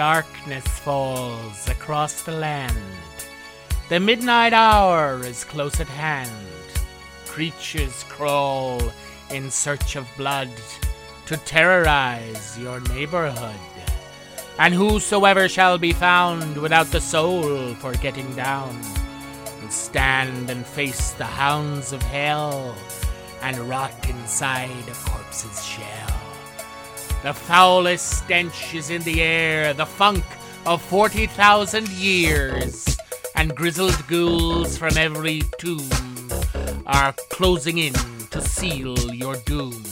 darkness falls across the land. The midnight hour is close at hand. Creatures crawl in search of blood to terrorize your neighborhood. And whosoever shall be found without the soul for getting down will stand and face the hounds of hell and rot inside a corpse's shell. The foulest stench is in the air, the funk of 40,000 years, and grizzled ghouls from every tomb are closing in to seal your doom.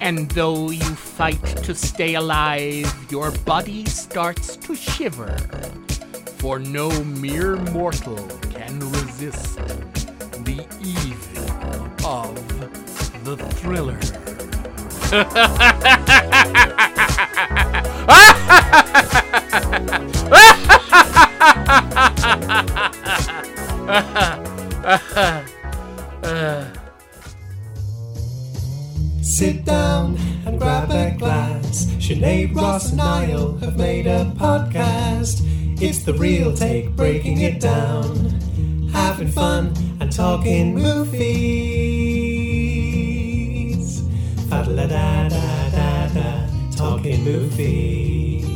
And though you fight to stay alive, your body starts to shiver, for no mere mortal can resist the evil of the thriller. Sit down and grab a glass. Sinead, Ross, and Niall have made a podcast. It's the real take, breaking it down. Having fun and talking movies. Fa-da-da-da-da-da, talking movies.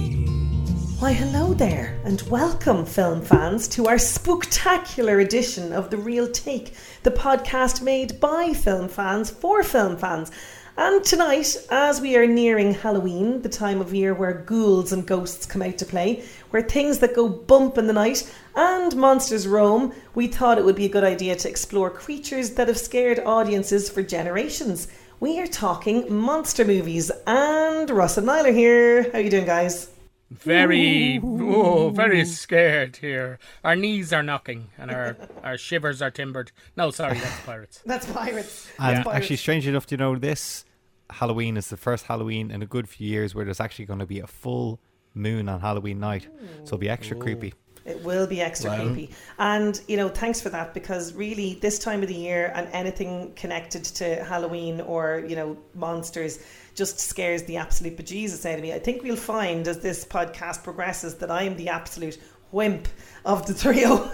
Why, hello there, and welcome, film fans, to our spectacular edition of The Real Take, the podcast made by film fans for film fans. And tonight, as we are nearing Halloween, the time of year where ghouls and ghosts come out to play, where things that go bump in the night and monsters roam, we thought it would be a good idea to explore creatures that have scared audiences for generations. We are talking monster movies, and Ross and Niall are here. How are you doing, guys? Very, oh, very scared here. Our knees are knocking and our, our shivers are timbered. No, sorry, that's pirates. That's pirates. And That's pirates. actually, strange enough, you know, this Halloween is the first Halloween in a good few years where there's actually going to be a full moon on Halloween night. So it'll be extra creepy. Oh. It will be extra creepy. And, you know, thanks for that because really this time of the year and anything connected to Halloween or, you know, monsters just scares the absolute bejesus out of me. I think we'll find as this podcast progresses that I am the absolute wimp of the trio.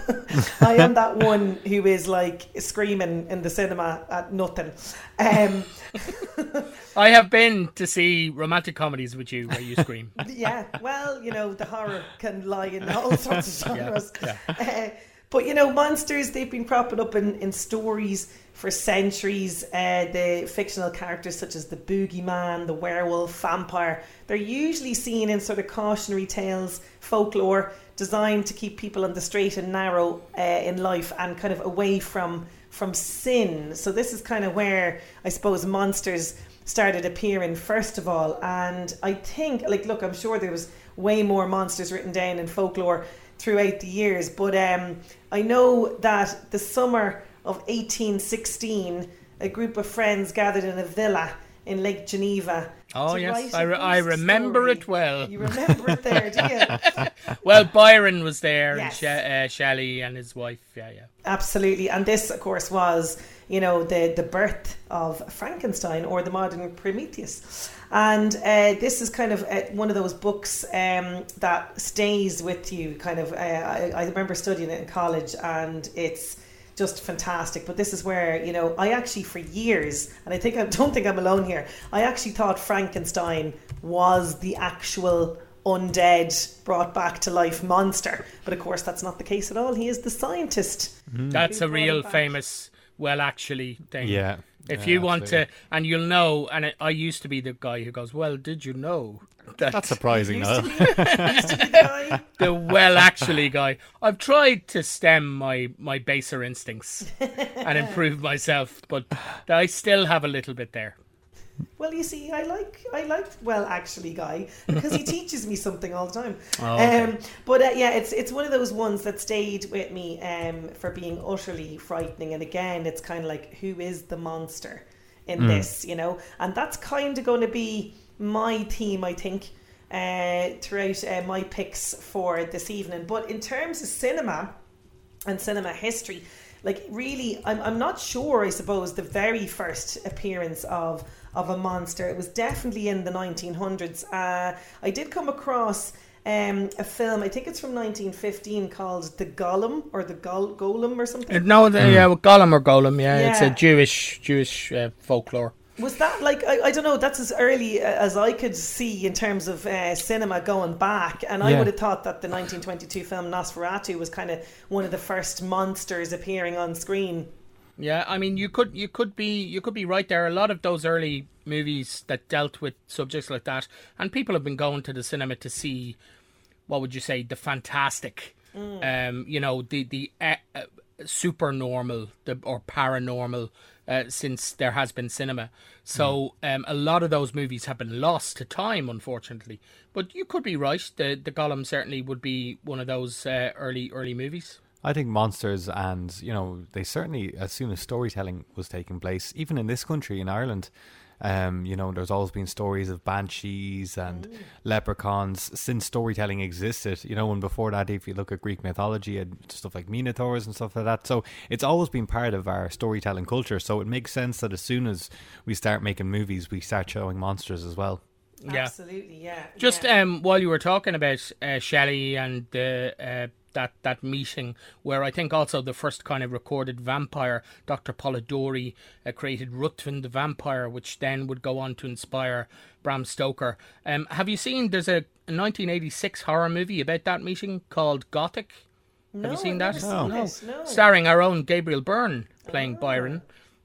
I am that one who is like screaming in the cinema at nothing. Um, I have been to see romantic comedies with you where you scream. yeah, well, you know, the horror can lie in all sorts of genres. yeah. Uh, but you know, monsters they've been cropping up in, in stories for centuries. Uh, the fictional characters such as the boogeyman, the werewolf, vampire, they're usually seen in sort of cautionary tales, folklore, designed to keep people on the straight and narrow uh, in life and kind of away from from sin. So this is kind of where I suppose monsters started appearing first of all. And I think, like, look, I'm sure there was way more monsters written down in folklore throughout the years, but um, I know that the summer of 1816, a group of friends gathered in a villa in Lake Geneva. Oh, yes, I re- I remember story. it well. You remember it there, do you? Well, Byron was there Yes. and she- uh, Shelley and his wife. Yeah, yeah. Absolutely, and this, of course, was you know the the birth of Frankenstein or the modern Prometheus, and uh, this is kind of uh, one of those books um, that stays with you. Kind of, uh, I, I remember studying it in college, and it's just fantastic. But this is where you know I actually for years, and I think I don't think I'm alone here. I actually thought Frankenstein was the actual undead brought back to life monster but of course that's not the case at all he is the scientist mm-hmm. That's a real famous, well, actually thing. Yeah. If Yeah, you want to, and you'll know, and I- I used to be the guy who goes, Well, did you know that That's surprising, though. to be- used to be the the well actually guy? I've tried to stem my, my baser instincts and improve myself, but I still have a little bit there. Well, you see, I like I like well actually guy because he teaches me something all the time. Oh, okay. um, but uh, yeah, it's it's one of those ones that stayed with me um, for being utterly frightening. And again, it's kind of like who is the monster in this, you know? And that's kind of going to be my team, I think. Uh, throughout uh, my picks for this evening. But in terms of cinema, and cinema history. like really, I'm, I'm not sure. I suppose the very first appearance of of a monster. It was definitely in the 1900s. Uh, I did come across um, a film. I think it's from 1915 called The Golem or The Gol- Golem or something. No, the, yeah, Gollum or Golem. Yeah, it's a Jewish Jewish uh, folklore. Was that like I, I don't know? That's as early uh, as I could see in terms of uh, cinema going back, and I Yeah. would have thought that the 1922 film Nosferatu was kind of one of the first monsters appearing on screen. Yeah, I mean, you could you could be you could be right there. A lot of those early movies that dealt with subjects like that, and people have been going to the cinema to see, what would you say, the fantastic, um, you know, the the uh, uh, super normal, the or paranormal, uh, since there has been cinema. So um, a lot of those movies have been lost to time, unfortunately. But you could be right. The the Golem certainly would be one of those uh, early early movies. I think monsters and you know they certainly as soon as storytelling was taking place, even in this country in Ireland, um, you know there's always been stories of banshees and leprechauns since storytelling existed. You know, and before that, if you look at Greek mythology and stuff like minotaurs and stuff like that, so it's always been part of our storytelling culture. So it makes sense that as soon as we start making movies, we start showing monsters as well. Yeah. Absolutely, yeah. Just yeah. um, while you were talking about uh, Shelley and the uh, that that meeting, where I think also the first kind of recorded vampire, Doctor Polidori, uh, created Ruthven the vampire, which then would go on to inspire Bram Stoker. Um, have you seen? There's a, a 1986 horror movie about that meeting called Gothic. no, have you seen I've that? never seen No. it, no. Starring our own Gabriel Byrne playing Oh. Byron.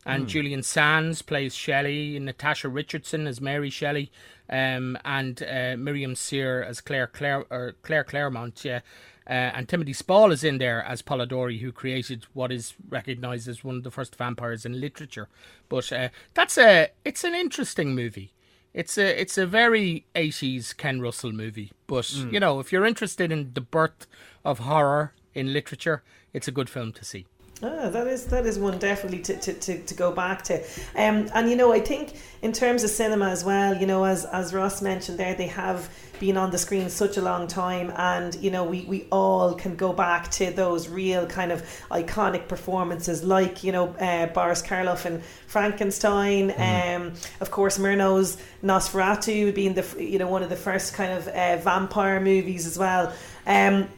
And Julian Sands plays Shelley, and Natasha Richardson as Mary Shelley, um, and uh, Myriam Cyr as Claire Claire or Claire Clairmont, yeah. Uh, and Timothy Spall is in there as Polidori, who created what is recognised as one of the first vampires in literature. But uh, that's a it's an interesting movie. It's a it's a very eighties Ken Russell movie. But you know, if you're interested in the birth of horror in literature, it's a good film to see. Ah, that is that is one definitely to, to, to, to go back to. Um, and you know, I think in terms of cinema as well, you know, as as Ross mentioned there, they have been on the screen such a long time and you know we, we all can go back to those real kind of iconic performances like you know uh, Boris Karloff and Frankenstein um, of course Murnau's Nosferatu being the you know one of the first kind of uh, vampire movies as well um,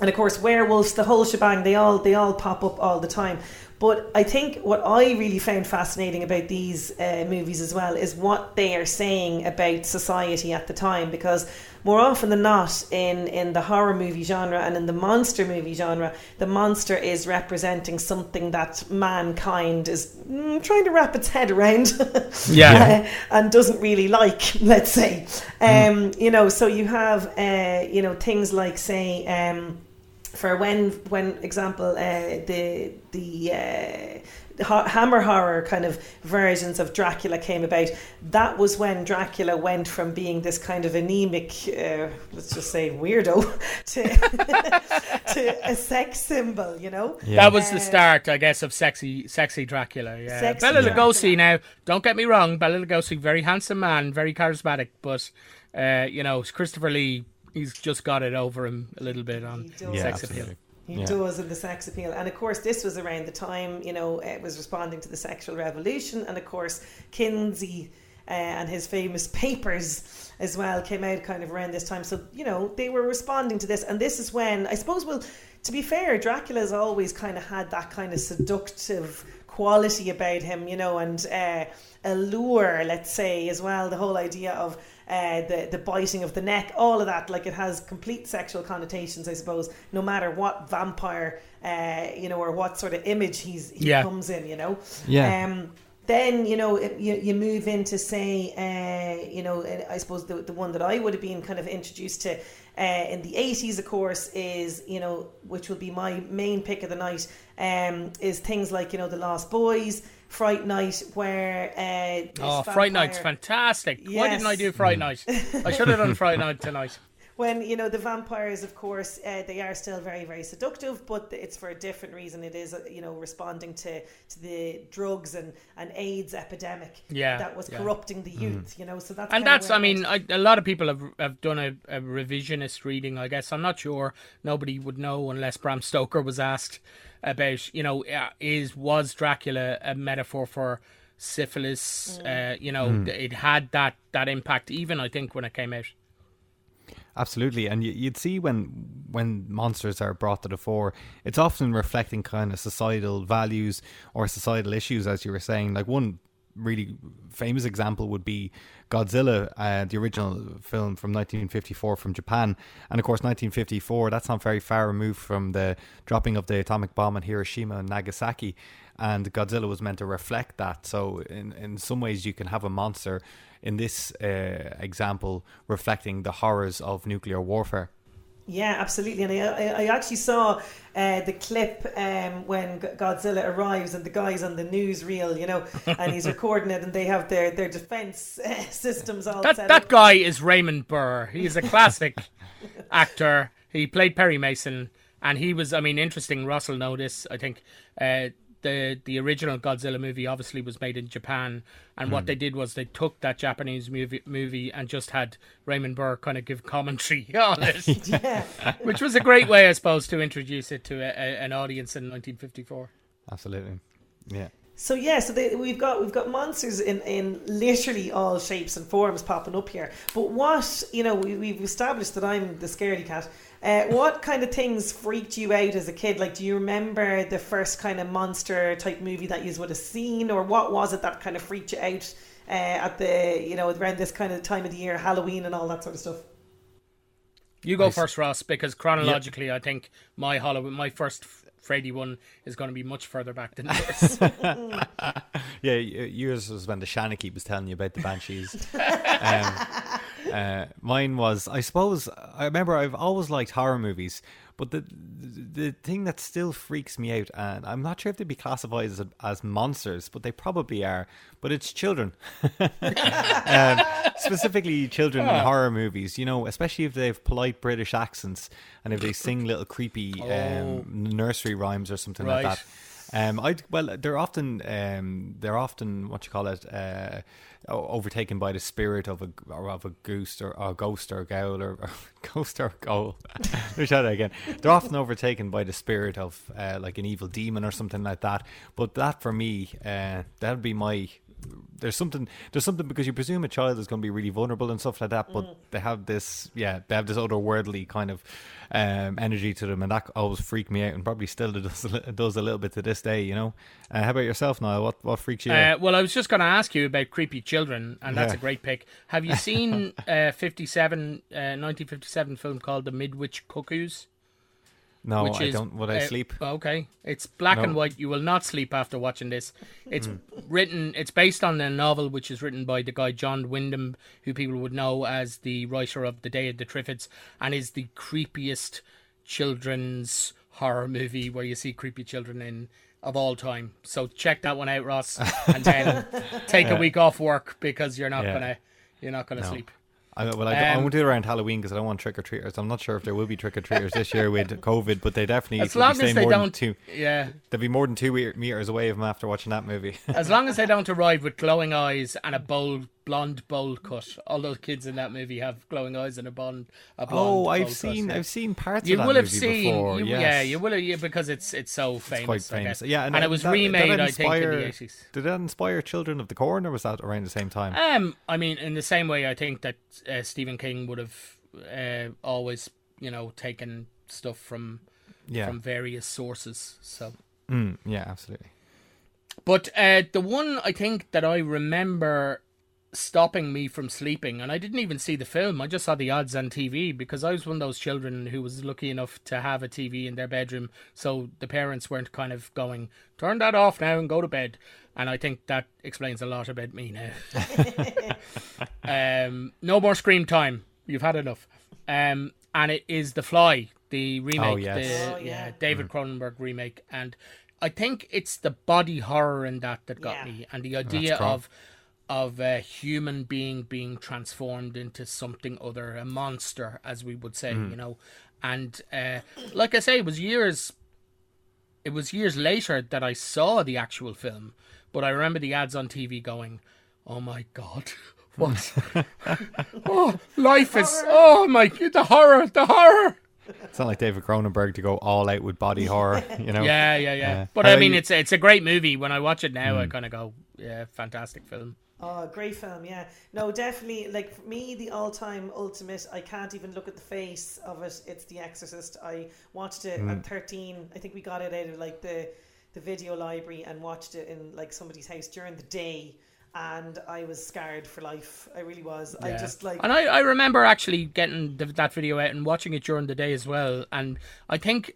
and of course werewolves the whole shebang they all they all pop up all the time but I think what I really found fascinating about these uh, movies as well is what they are saying about society at the time because more often than not in in the horror movie genre and in the monster movie genre the monster is representing something that mankind is mm, trying to wrap its head around Yeah. uh, and doesn't really like, let's say. Um, You know, so you have, uh, you know, things like, say, um, for when, when example, uh, the the uh, ha- Hammer horror kind of versions of Dracula came about. That was when Dracula went from being this kind of anemic, uh, let's just say weirdo, to to a sex symbol. You know. That was the Uh, start, I guess, of sexy, sexy Dracula. Yeah, Sexy Bela Lugosi. Now, don't get me wrong, Bela Lugosi, very handsome man, very charismatic, but uh, you know, Christopher Lee, he's just got it over him a little bit on He does. Yeah, sex absolutely. appeal. He Yeah. does in the sex appeal. And of course, this was around the time, you know, it was responding to the sexual revolution. And of course, Kinsey uh, and his famous papers as well came out kind of around this time. So, you know, they were responding to this. And this is when, I suppose, well, to be fair, Dracula's always kind of had that kind of seductive quality about him, you know, and uh, allure, let's say, as well. The whole idea of uh, the the biting of the neck, all of that, like it has complete sexual connotations, I suppose. No matter what vampire, uh, you know, or what sort of image he's he Yeah. comes in, you know. Yeah. Um, then you know you, you move into say uh, you know I suppose the the one that I would have been kind of introduced to uh, in the eighties, of course, is you know which will be my main pick of the night. Um, is things like you know the Lost Boys, Fright Night, where uh, Oh, Fright Night's vampire- fantastic. Why didn't I do Fright Night? I should have done Fright Night tonight. when you know the vampires, of course, uh, they are still very, very seductive, but it's for a different reason. It is, uh, you know, responding to, to the drugs and, and AIDS epidemic Yeah, that was yeah. corrupting the youth. You know, so that's and that's i mean. I, a lot of people have, have done a, a revisionist reading i guess i'm not sure nobody would know unless bram stoker was asked about you know uh, is was dracula a metaphor for syphilis? Uh, you know th- it had that that impact even i think when it came out. Absolutely, and you'd see when when monsters are brought to the fore, it's often reflecting kind of societal values or societal issues, as you were saying. Like one really famous example would be Godzilla, uh, the original film from 1954 from Japan, and of course 1954. That's not very far removed from the dropping of the atomic bomb on Hiroshima and Nagasaki, and Godzilla was meant to reflect that. So in in some ways, you can have a monster in this uh, example reflecting the horrors of nuclear warfare. Yeah, absolutely. And I, I, I actually saw uh, the clip um, when Godzilla arrives and the guy's on the newsreel, you know, and he's recording it and they have their, their defense uh, systems all that set that up. guy is raymond burr he's a classic actor he played perry mason and he was i mean interesting russell notice i think uh the the original Godzilla movie obviously was made in Japan, and what they hmm. did was they took that Japanese movie movie and just had Raymond Burr kind of give commentary on it, Yeah. which was a great way, I suppose, to introduce it to a, a, an audience in 1954. Absolutely, yeah. So yeah, so they, we've got we've got monsters in, in literally all shapes and forms popping up here. But what you know, we, we've established that I'm the scaredy cat. Uh, what kind of things freaked you out as a kid? Like, do you remember the first kind of monster type movie that you would have seen, or what was it that kind of freaked you out uh, at the you know around this kind of time of the year, Halloween and all that sort of stuff? You go Nice. first, Ross, because chronologically, I think my Halloween, my first Freddy one is going to be much further back than yours. Yeah, yours was when the Shanachie was telling you about the banshees. um, uh, mine was, I suppose, I remember I've always liked horror movies, but the, the the thing that still freaks me out, and I'm not sure if they'd be classified as, as monsters, but they probably are. But it's children, um, specifically children in horror movies. You know, especially if they have polite British accents and if they sing little creepy um, nursery rhymes or something like that. Um, I well, they're often um, they're often what you call it uh, overtaken by the spirit of a or of a ghost or a ghost or a ghoul or, or ghost or ghoul. Let me try that again. They're often overtaken by the spirit of uh, like an evil demon or something like that. But that for me, uh, that'd be my. There's something. There's something because you presume a child is going to be really vulnerable and stuff like that, but they have this. Yeah, they have this otherworldly kind of um, energy to them, and that always freaked me out, and probably still does a does a little bit to this day. You know. Uh, how about yourself, Niall? What what freaks you out? Uh, well, I was just going to ask you about creepy children, and that's Yeah. a great pick. Have you seen uh, 57, uh, 1957 film called The Midwich Cuckoos? No, which I is, don't. Would I uh, sleep? Okay, it's black and white. You will not sleep after watching this. It's Hmm. written. It's based on a novel which is written by the guy John Wyndham, who people would know as the writer of The Day of the Triffids, and is the creepiest children's horror movie where you see creepy children in of all time. So check that one out, Ross, and then take a week off work because you're not Yeah. gonna you're not gonna No. sleep. I, well, I, don't- I Um, won't do it around Halloween because I don't want trick or treaters. I'm not sure if there will be trick or treaters this year with COVID, but they definitely As long as they don't, two. yeah. They'll be more than two meters away of them after watching that movie. As long as they don't arrive with glowing eyes and a bold blonde bowl cut. All those kids in that movie have glowing eyes and a blonde. A blonde oh, I've seen, yeah. I've seen parts You of that before. You will have seen, before. you, yes. yeah, you will have, yeah, because it's it's so famous. quite I famous. guess. Yeah, and, and, it was that- remade, that I think, in the eighties. Did that inspire Children of the Corn, or was that around the same time? Um, I mean, in the same way, I think that uh, Stephen King would have uh, always, you know, taken stuff from yeah, from various sources. So, mm, yeah, absolutely. but uh, the one I think that I remember stopping me from sleeping, and I didn't even see the film. I just saw the odds on TV because I was one of those children who was lucky enough to have a TV in their bedroom, so the parents weren't kind of going, "Turn that off now and go to bed." And I think that explains a lot about me now. um, no more screen time. You've had enough. Um, and it is The Fly, the remake, Oh, yes. the Oh, yeah, yeah. David Cronenberg remake, and I think it's the body horror in that that got Yeah. me, and the idea cool. of of a human being being transformed into something other, a monster, as we would say, you know. And uh, like I say, it was years. It was years later that I saw the actual film, but I remember the ads on TV going, "Oh my god." What? oh, life is. Oh my! The horror! The horror! It's not like David Cronenberg to go all out with body horror, you know. Yeah, yeah, yeah. Yeah. But How I mean, you? it's it's a great movie. When I watch it now, I kind of go, "Yeah, fantastic film." Oh, great film, yeah. No, definitely. Like for me, the all-time ultimate. I can't even look at the face of it. It's The Exorcist. I watched it Mm. at thirteen. I think we got it out of like the the video library and watched it in like somebody's house during the day, and I was scarred for life. I really was. I just like and I, I remember actually getting the, that video out and watching it during the day as well. And I think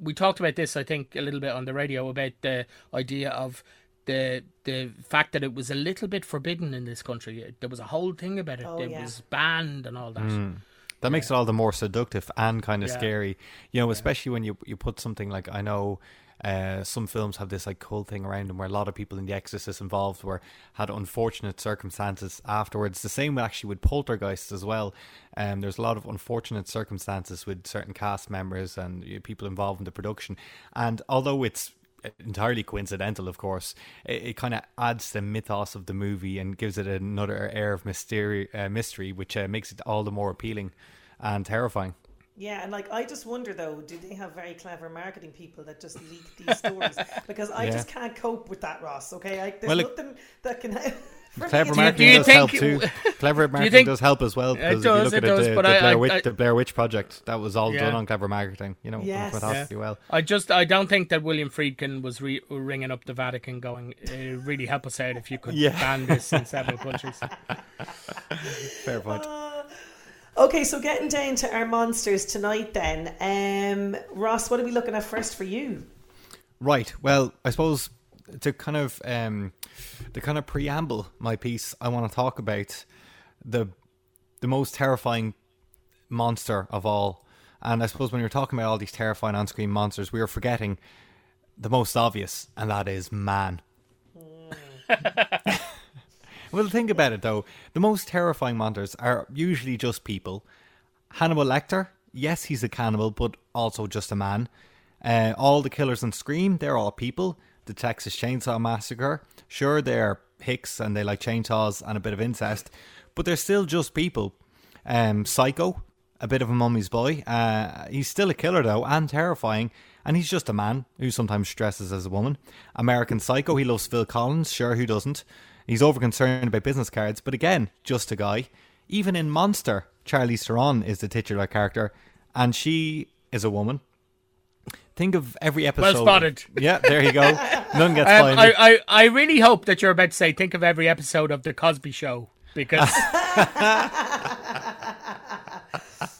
we talked about this. I think a little bit on the radio about the idea of the the fact that it was a little bit forbidden in this country. There was a whole thing about it. Oh, it yeah. was banned and all that. That makes it all the more seductive and kind of Yeah. scary. You know, especially when you you put something like I know uh, some films have this like cool thing around them where a lot of people in The Exorcist involved were had unfortunate circumstances afterwards. The same actually with Poltergeist as well. Um, there's a lot of unfortunate circumstances with certain cast members and you know, people involved in the production. And although it's entirely coincidental, of course. It, it kind of adds the mythos of the movie and gives it another air of mystery, uh, mystery which uh, makes it all the more appealing and terrifying. Yeah, and like I just wonder though, do they have very clever marketing people that just leak these stories? Because I Yeah. just can't cope with that, Ross. Okay, I, there's Well, it- nothing that can. for Clever it's- Do you- marketing do you does help too. Clever marketing think- does help as well It because if you look at does, it, the, the, I- Blair I- Witch, I- the Blair Witch project, that was all Yeah. done on clever marketing. You know, Yes. fantastically well. I just I don't think that William Friedkin was re- ringing up the Vatican, going, uh, "Really help us out if you could Yeah. ban this in several countries." Fair point. Okay, so getting down to our monsters tonight, then. Um, Ross, what are we looking at first for you? Right. Well, I suppose to kind of um, to kind of preamble my piece, I want to talk about the the most terrifying monster of all. And I suppose when you're talking about all these terrifying on-screen monsters, we are forgetting the most obvious, and that is man. well, think about it though. The most terrifying monsters are usually just people. Hannibal Lecter, yes, he's a cannibal, but also just a man. Uh, all the killers in Scream, they're all people. The Texas Chainsaw Massacre, sure, they're hicks and they like chainsaws and a bit of incest, but they're still just people. Um, Psycho, a bit of a mummy's boy. Uh, he's still a killer though, and terrifying. And he's just a man who sometimes dresses as a woman. American Psycho, he loves Phil Collins. Sure, who doesn't? He's over concerned about business cards, but again, just a guy. Even in Monster, Charlie Theron is the titular character, and she is a woman. Think of every episode. Well spotted. Yeah, there you go. None gets Um. I, I I really hope that you're about to say, "Think of every episode of the Cosby Show," because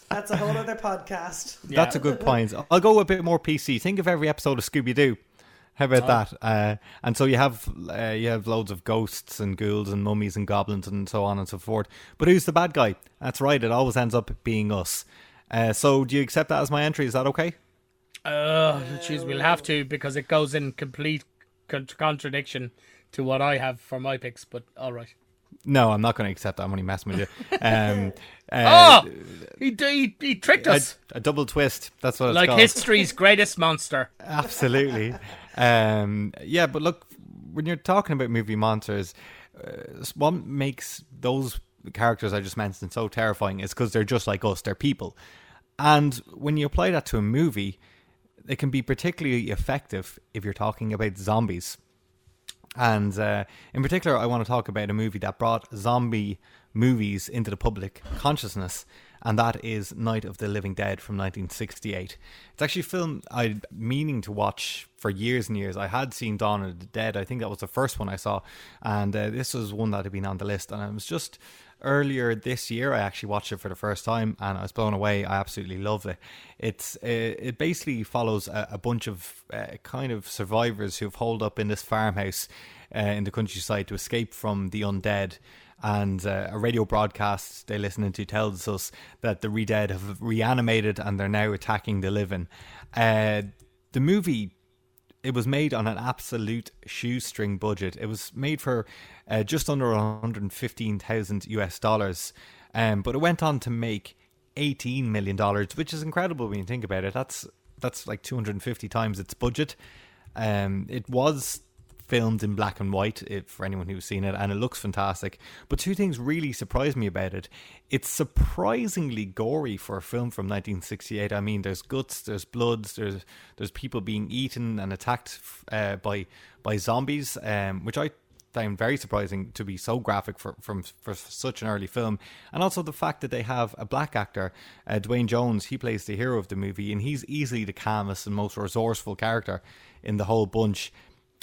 That's a whole other podcast. That's a good point. I'll go a bit more PC. Think of every episode of Scooby Doo. How about that? Uh, and so you have uh, you have loads of ghosts and ghouls and mummies and goblins and so on and so forth. But who's the bad guy? That's right. It always ends up being us. Uh, so do you accept that as my entry? Is that okay? Oh, jeez, we'll have to because it goes in complete con- contradiction to what I have for my picks. But all right. No, I'm not going to accept that. I'm only messing with you. Um, uh, Oh, he, he he tricked a, us a double twist. That's what it's like called. history's greatest monster. Absolutely. um, yeah, but look, when you're talking about movie monsters, uh, what makes those characters I just mentioned so terrifying is because they're just like us. They're people, and when you apply that to a movie, it can be particularly effective if you're talking about zombies. And uh, in particular, I want to talk about a movie that brought zombie movies into the public consciousness, and that is Night of the Living Dead from 1968. It's actually a film I'd meaning to watch for years and years. I had seen Dawn of the Dead, I think that was the first one I saw, and uh, this was one that had been on the list, and it was just earlier this year I actually watched it for the first time and I was blown away. I absolutely love it. It's uh, it basically follows a, a bunch of uh, kind of survivors who've holed up in this farmhouse uh, in the countryside to escape from the undead. And uh, a radio broadcast they're listening to tells us that the re-dead have reanimated and they're now attacking the living. Uh, the movie it was made on an absolute shoestring budget. It was made for uh, just under 115,000 US dollars, um, but it went on to make 18 million dollars, which is incredible when you think about it. That's that's like 250 times its budget. Um, it was filmed in black and white if, for anyone who's seen it, and it looks fantastic. But two things really surprised me about it. It's surprisingly gory for a film from 1968. I mean, there's guts, there's bloods, there's there's people being eaten and attacked uh, by by zombies, um, which I found very surprising to be so graphic for from for such an early film, and also the fact that they have a black actor, uh, Duane Jones. He plays the hero of the movie, and he's easily the calmest and most resourceful character in the whole bunch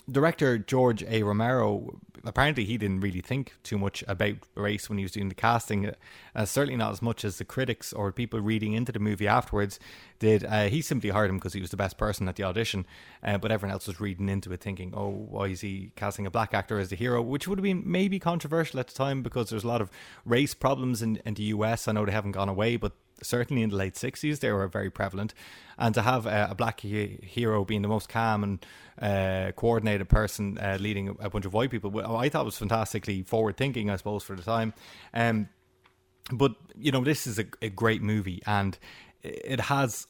director George A. Romero apparently he didn't really think too much about race when he was doing the casting. Uh, certainly not as much as the critics or people reading into the movie afterwards did. Uh, he simply hired him because he was the best person at the audition, uh, but everyone else was reading into it, thinking, "Oh, why is he casting a black actor as the hero?" Which would have been maybe controversial at the time because there's a lot of race problems in, in the US. I know they haven't gone away, but certainly in the late 60s they were very prevalent. And to have a, a black he- hero being the most calm and uh, coordinated person uh, leading a bunch of white people i thought was fantastically forward thinking i suppose for the time. Um, but you know this is a, a great movie and it has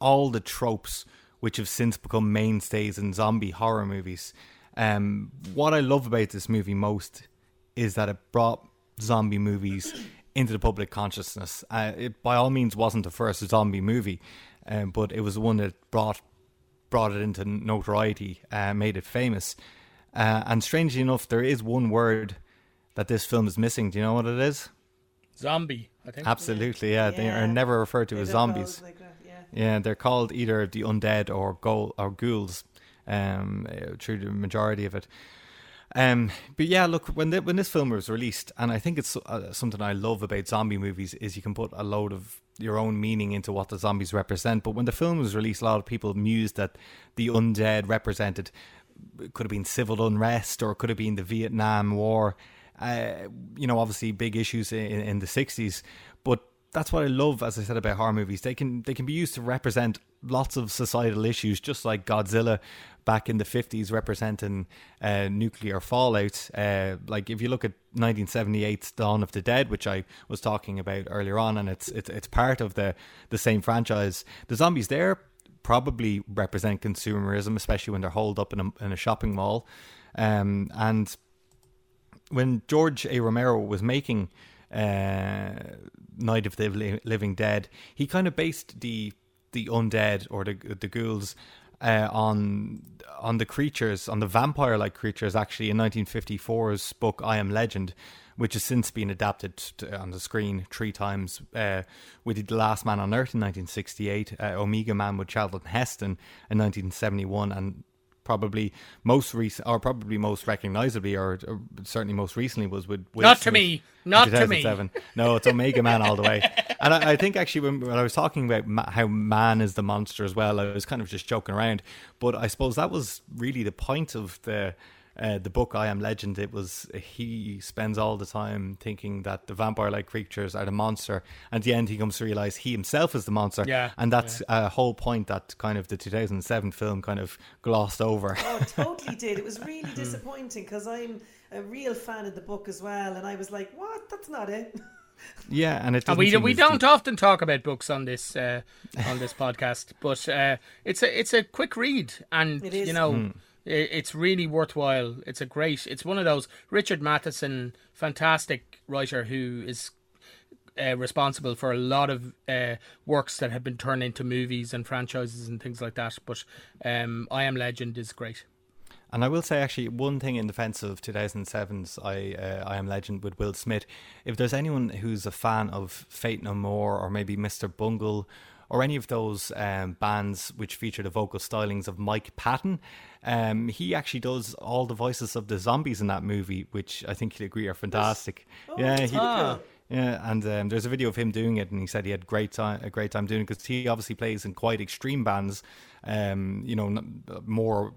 all the tropes which have since become mainstays in zombie horror movies. Um, what i love about this movie most is that it brought zombie movies into the public consciousness. Uh, it by all means wasn't the first zombie movie, um, but it was the one that brought brought it into notoriety, uh, made it famous. Uh, and strangely enough, there is one word that this film is missing. Do you know what it is? Zombie, I think. Absolutely, yeah. yeah. They are never referred to they as zombies. Like yeah. yeah. they're called either the undead or go or ghouls. Um, through the majority of it. Um, but yeah, look when the, when this film was released, and I think it's uh, something I love about zombie movies is you can put a load of your own meaning into what the zombies represent. But when the film was released, a lot of people mused that the undead represented could have been civil unrest or could have been the Vietnam War. Uh, you know, obviously big issues in, in the '60s, but that's what I love, as I said about horror movies. They can they can be used to represent lots of societal issues, just like Godzilla back in the 50s representing uh, nuclear fallout. Uh, like if you look at 1978's Dawn of the Dead, which I was talking about earlier on, and it's it's, it's part of the, the same franchise, the zombies there probably represent consumerism, especially when they're holed up in a, in a shopping mall. Um, and when George A. Romero was making uh, Night of the Living Dead, he kind of based the the undead or the the ghouls uh, on on the creatures, on the vampire like creatures, actually in 1954's book I Am Legend, which has since been adapted to, on the screen three times. Uh, we did The Last Man on Earth in 1968, uh, Omega Man with Charlton Heston in 1971, and probably most recent, or probably most recognizably, or, or certainly most recently, was with Will not Smith to me, not to me. No, it's Omega Man all the way. And I, I think actually when, when, I was talking about ma- how man is the monster as well, I was kind of just joking around. But I suppose that was really the point of the uh, the book I Am Legend, it was he spends all the time thinking that the vampire-like creatures are the monster, and at the end he comes to realize he himself is the monster. Yeah, and that's yeah. a whole point that kind of the 2007 film kind of glossed over. Oh, totally did. It was really disappointing because I'm a real fan of the book as well, and I was like, "What? That's not it." Yeah, and it and we we don't deep. often talk about books on this uh, on this podcast, but uh, it's a it's a quick read, and you know. Mm it's really worthwhile. It's a great. It's one of those Richard Matheson, fantastic writer who is uh, responsible for a lot of uh, works that have been turned into movies and franchises and things like that. But um, I Am Legend is great. And I will say actually one thing in defence of 2007's I uh, I Am Legend with Will Smith. If there's anyone who's a fan of Faith No More or maybe Mr. Bungle or any of those um, bands which feature the vocal stylings of Mike Patton. Um, he actually does all the voices of the zombies in that movie, which I think you'd agree are fantastic. Oh, yeah, he, ah. Yeah, and um, there's a video of him doing it, and he said he had great time, a great time doing it because he obviously plays in quite extreme bands, um, you know, more,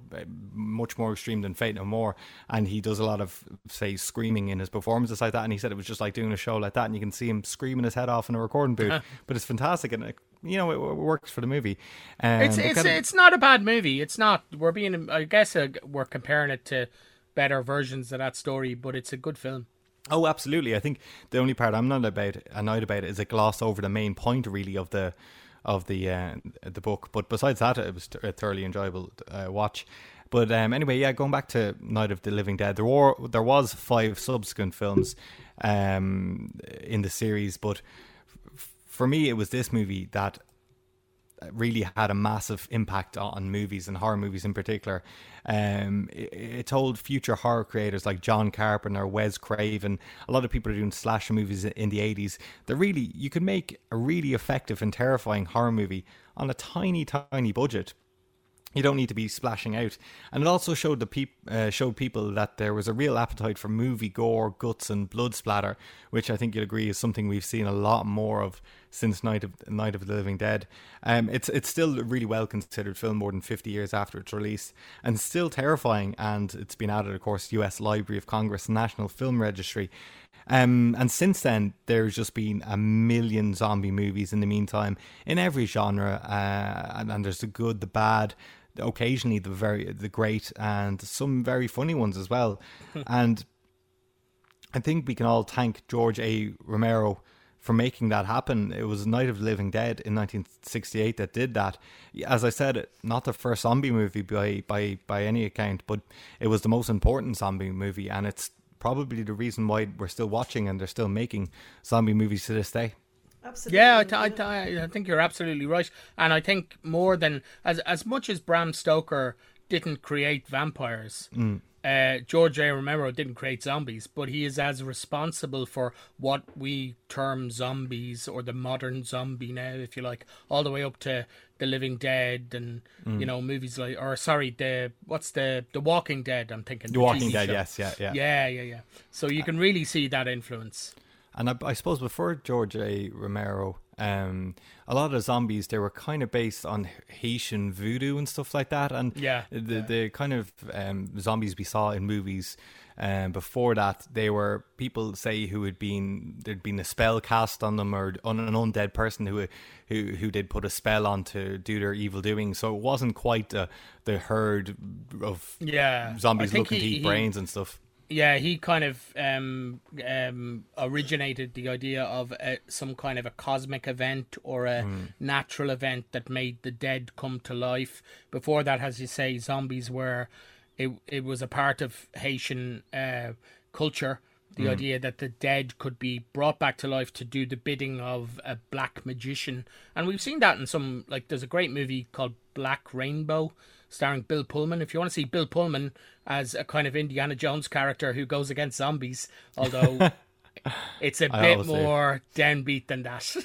much more extreme than Faith No More, and he does a lot of say screaming in his performances like that, and he said it was just like doing a show like that, and you can see him screaming his head off in a recording booth, but it's fantastic, and it, you know, it, it, works for the movie. Um, it's it's it's not a bad movie. It's not. We're being, I guess, uh, we're comparing it to better versions of that story, but it's a good film. Oh, absolutely. I think the only part I'm not about annoyed about is it glossed over the main point really of the of the uh, the book. But besides that, it was a thoroughly enjoyable uh, watch. But um, anyway, yeah, going back to Night of the Living Dead, there were there was five subsequent films um, in the series, but for me, it was this movie that really had a massive impact on movies and horror movies in particular. Um, it, it, told future horror creators like John Carpenter, Wes Craven, a lot of people are doing slasher movies in the 80s. That really, you could make a really effective and terrifying horror movie on a tiny, tiny budget you don't need to be splashing out. And it also showed the peop- uh, showed people that there was a real appetite for movie gore, guts, and blood splatter, which I think you'll agree is something we've seen a lot more of since Night of Night of the Living Dead. Um, it's it's still a really well considered film more than fifty years after its release, and still terrifying. And it's been added, of course, U.S. Library of Congress National Film Registry. Um, and since then, there's just been a million zombie movies in the meantime in every genre, uh, and, and there's the good, the bad occasionally the very the great and some very funny ones as well. and I think we can all thank George A. Romero for making that happen. It was Night of the Living Dead in 1968 that did that. As I said, not the first zombie movie by by by any account, but it was the most important zombie movie, and it's probably the reason why we're still watching and they're still making zombie movies to this day. Absolutely. Yeah, I, I, I think you're absolutely right, and I think more than as as much as Bram Stoker didn't create vampires. Mm. Uh, George A. Romero didn't create zombies, but he is as responsible for what we term zombies or the modern zombie now, if you like, all the way up to The Living Dead and mm. you know movies like, or sorry, the what's the The Walking Dead? I'm thinking The, the Walking TV Dead. Show. Yes, yeah, yeah, yeah, yeah, yeah. So you can really see that influence. And I, I, suppose before George A. Romero, um, a lot of the zombies they were kind of based on Haitian voodoo and stuff like that. And yeah, the yeah. the kind of um, zombies we saw in movies um, before that, they were people say who had been there'd been a spell cast on them or on an undead person who who who did put a spell on to do their evil doing. So it wasn't quite the the herd of yeah zombies looking he, to eat he, brains and stuff yeah, he kind of um, um, originated the idea of a, some kind of a cosmic event or a mm. natural event that made the dead come to life. Before that, as you say, zombies were it. It was a part of Haitian uh, culture. The mm. idea that the dead could be brought back to life to do the bidding of a black magician, and we've seen that in some like. There's a great movie called Black Rainbow starring Bill Pullman. If you want to see Bill Pullman as a kind of Indiana Jones character who goes against zombies, although it's a bit more downbeat than that.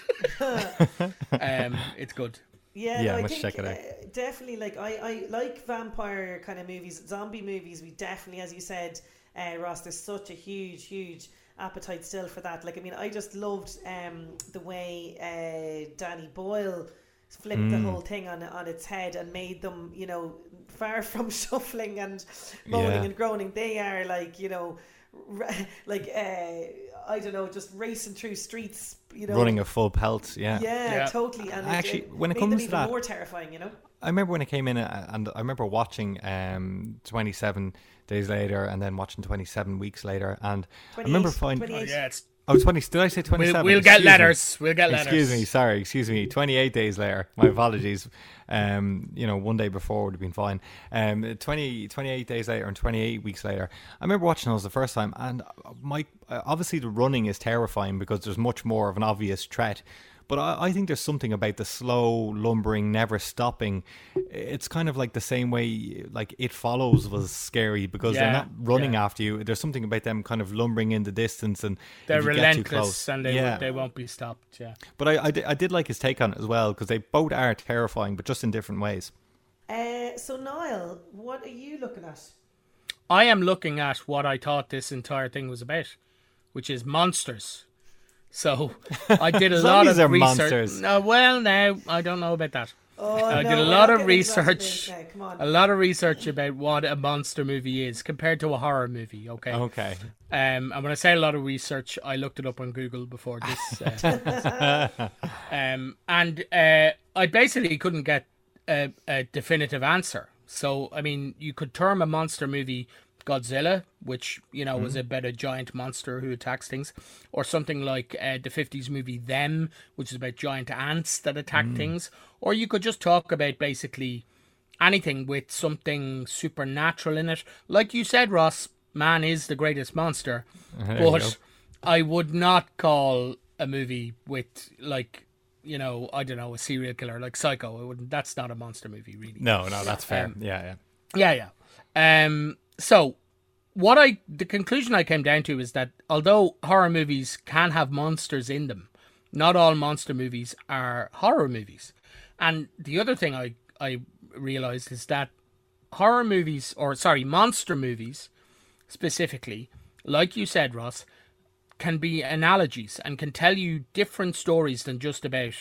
um, it's good. Yeah, yeah, no, I think check it out. Uh, definitely. Like I, I like vampire kind of movies, zombie movies. We definitely, as you said, uh, Ross, there's such a huge, huge appetite still for that. Like I mean, I just loved um, the way uh, Danny Boyle flipped mm. the whole thing on on its head and made them, you know, far from shuffling and moaning yeah. and groaning. They are like, you know, like uh, I don't know, just racing through streets, you know, running a full pelt. Yeah, yeah, yeah. totally. And actually, it, when it comes to that, more terrifying, you know. I remember when it came in, uh, and I remember watching um, 27 days later, and then watching 27 weeks later, and I remember finding. Oh, yeah, it's Oh, 20. Did I say 27? We'll, we'll get letters. We'll get letters. Excuse me. Sorry. Excuse me. 28 days later. My apologies. Um, you know, one day before would have been fine. Um, 20, 28 days later and 28 weeks later. I remember watching those the first time, and my obviously the running is terrifying because there's much more of an obvious threat. But I, I, think there's something about the slow lumbering, never stopping. It's kind of like the same way like It Follows was scary because yeah, they're not running yeah. after you. There's something about them kind of lumbering in the distance and they're relentless and they yeah. they won't be stopped. Yeah. But I, I, I did like his take on it as well because they both are terrifying, but just in different ways. Uh, so Niall, what are you looking at? I am looking at what I thought this entire thing was about, which is monsters. So I did a lot of are research. monsters. No, well, now I don't know about that. Oh, I no, did a lot of getting into that research. Come on. A lot of research about what a monster movie is compared to a horror movie. Okay. Okay. Um, and when I say a lot of research, I looked it up on Google before this. Uh, um, and uh, I basically couldn't get a, a definitive answer. So, I mean, you could term a monster movie Godzilla, which, you know, was about a giant monster who attacks things, or something like uh, the 50s movie Them, which is about giant ants that attack things. Or you could just talk about basically anything with something supernatural in it. Like you said, Ross, man is the greatest monster. go. but I would not call a movie with like you know I don't know a serial killer like Psycho. That's not a monster movie, really. No, no, that's fair. Um, yeah, yeah. Yeah, yeah. Um. So, what I the conclusion I came down to is that although horror movies can have monsters in them, not all monster movies are horror movies. And the other thing I I realized is that horror movies, or sorry, monster movies specifically, like you said, Ross, can be analogies and can tell you different stories than just about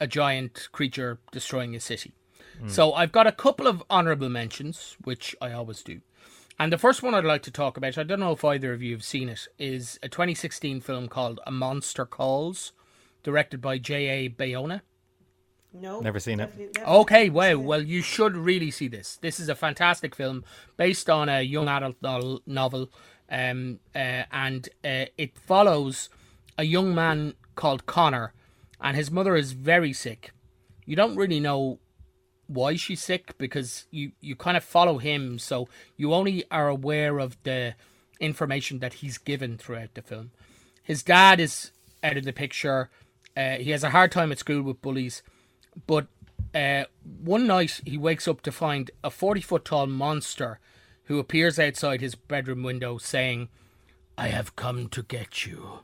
a giant creature destroying a city. Hmm. So I've got a couple of honorable mentions, which I always do. And the first one I'd like to talk about, I don't know if either of you have seen it, is a 2016 film called A Monster Calls, directed by J.A. Bayona. No, Never seen it. definitely never Okay, seen wow. it. Well, you should really see this. This is a fantastic film based on a young adult nol- novel, um, uh, and uh, it follows a young man called Connor, and his mother is very sick. You don't really know why she's sick because you you kind of follow him, so you only are aware of the information that he's given throughout the film. His dad is out of the picture. Uh, he has a hard time at school with bullies, but uh, one night he wakes up to find a 40 foot tall monster who appears outside his bedroom window saying, I have come to get you.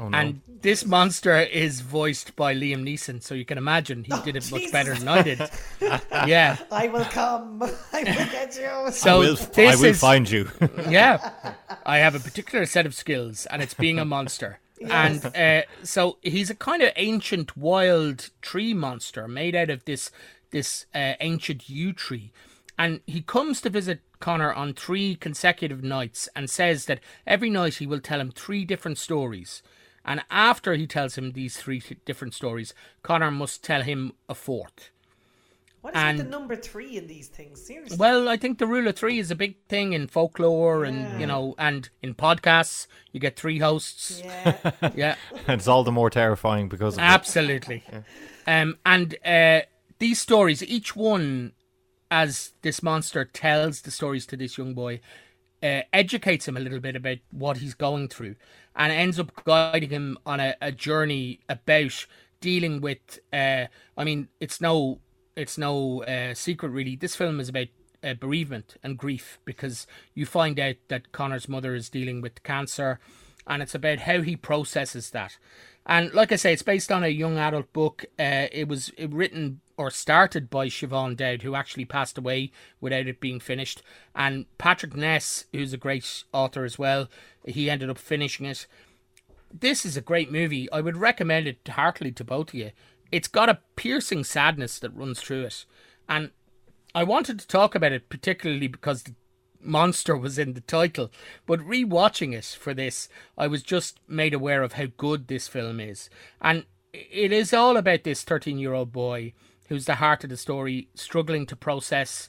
Oh no. And this monster is voiced by Liam Neeson, so you can imagine he did it much better than I did. yeah. I will come. I will get you. So I will, this I will is find you. yeah, I have a particular set of skills, and it's being a monster. And uh, so he's a kind of ancient wild tree monster made out of this this uh, ancient yew tree, and he comes to visit Connor on three consecutive nights, and says that every night he will tell him three different stories. And after he tells him these three different stories, Connor must tell him a fourth. What is with the number three in these things? Seriously. Well, I think the rule of three is a big thing in folklore and you know, and in podcasts, you get three hosts. yeah. Yeah, it's all the more terrifying because of it. absolutely. Um, and uh, these stories, each one, as this monster tells the stories to this young boy, uh, educates him a little bit about what he's going through, and ends up guiding him on a, a journey about dealing with. Uh, I mean, it's no, it's no uh, secret really. This film is about uh, bereavement and grief because you find out that Connor's mother is dealing with cancer, and it's about how he processes that. And like I say, it's based on a young adult book. Uh, it was written or started by Siobhan Dowd, who actually passed away without it being finished. And Patrick Ness, who's a great author as well, he ended up finishing it. This is a great movie. I would recommend it heartily to both of you. It's got a piercing sadness that runs through it. And I wanted to talk about it particularly because the monster was in the title. But rewatching it for this, I was just made aware of how good this film is. And it is all about this 13 year old boy who's the heart of the story, struggling to process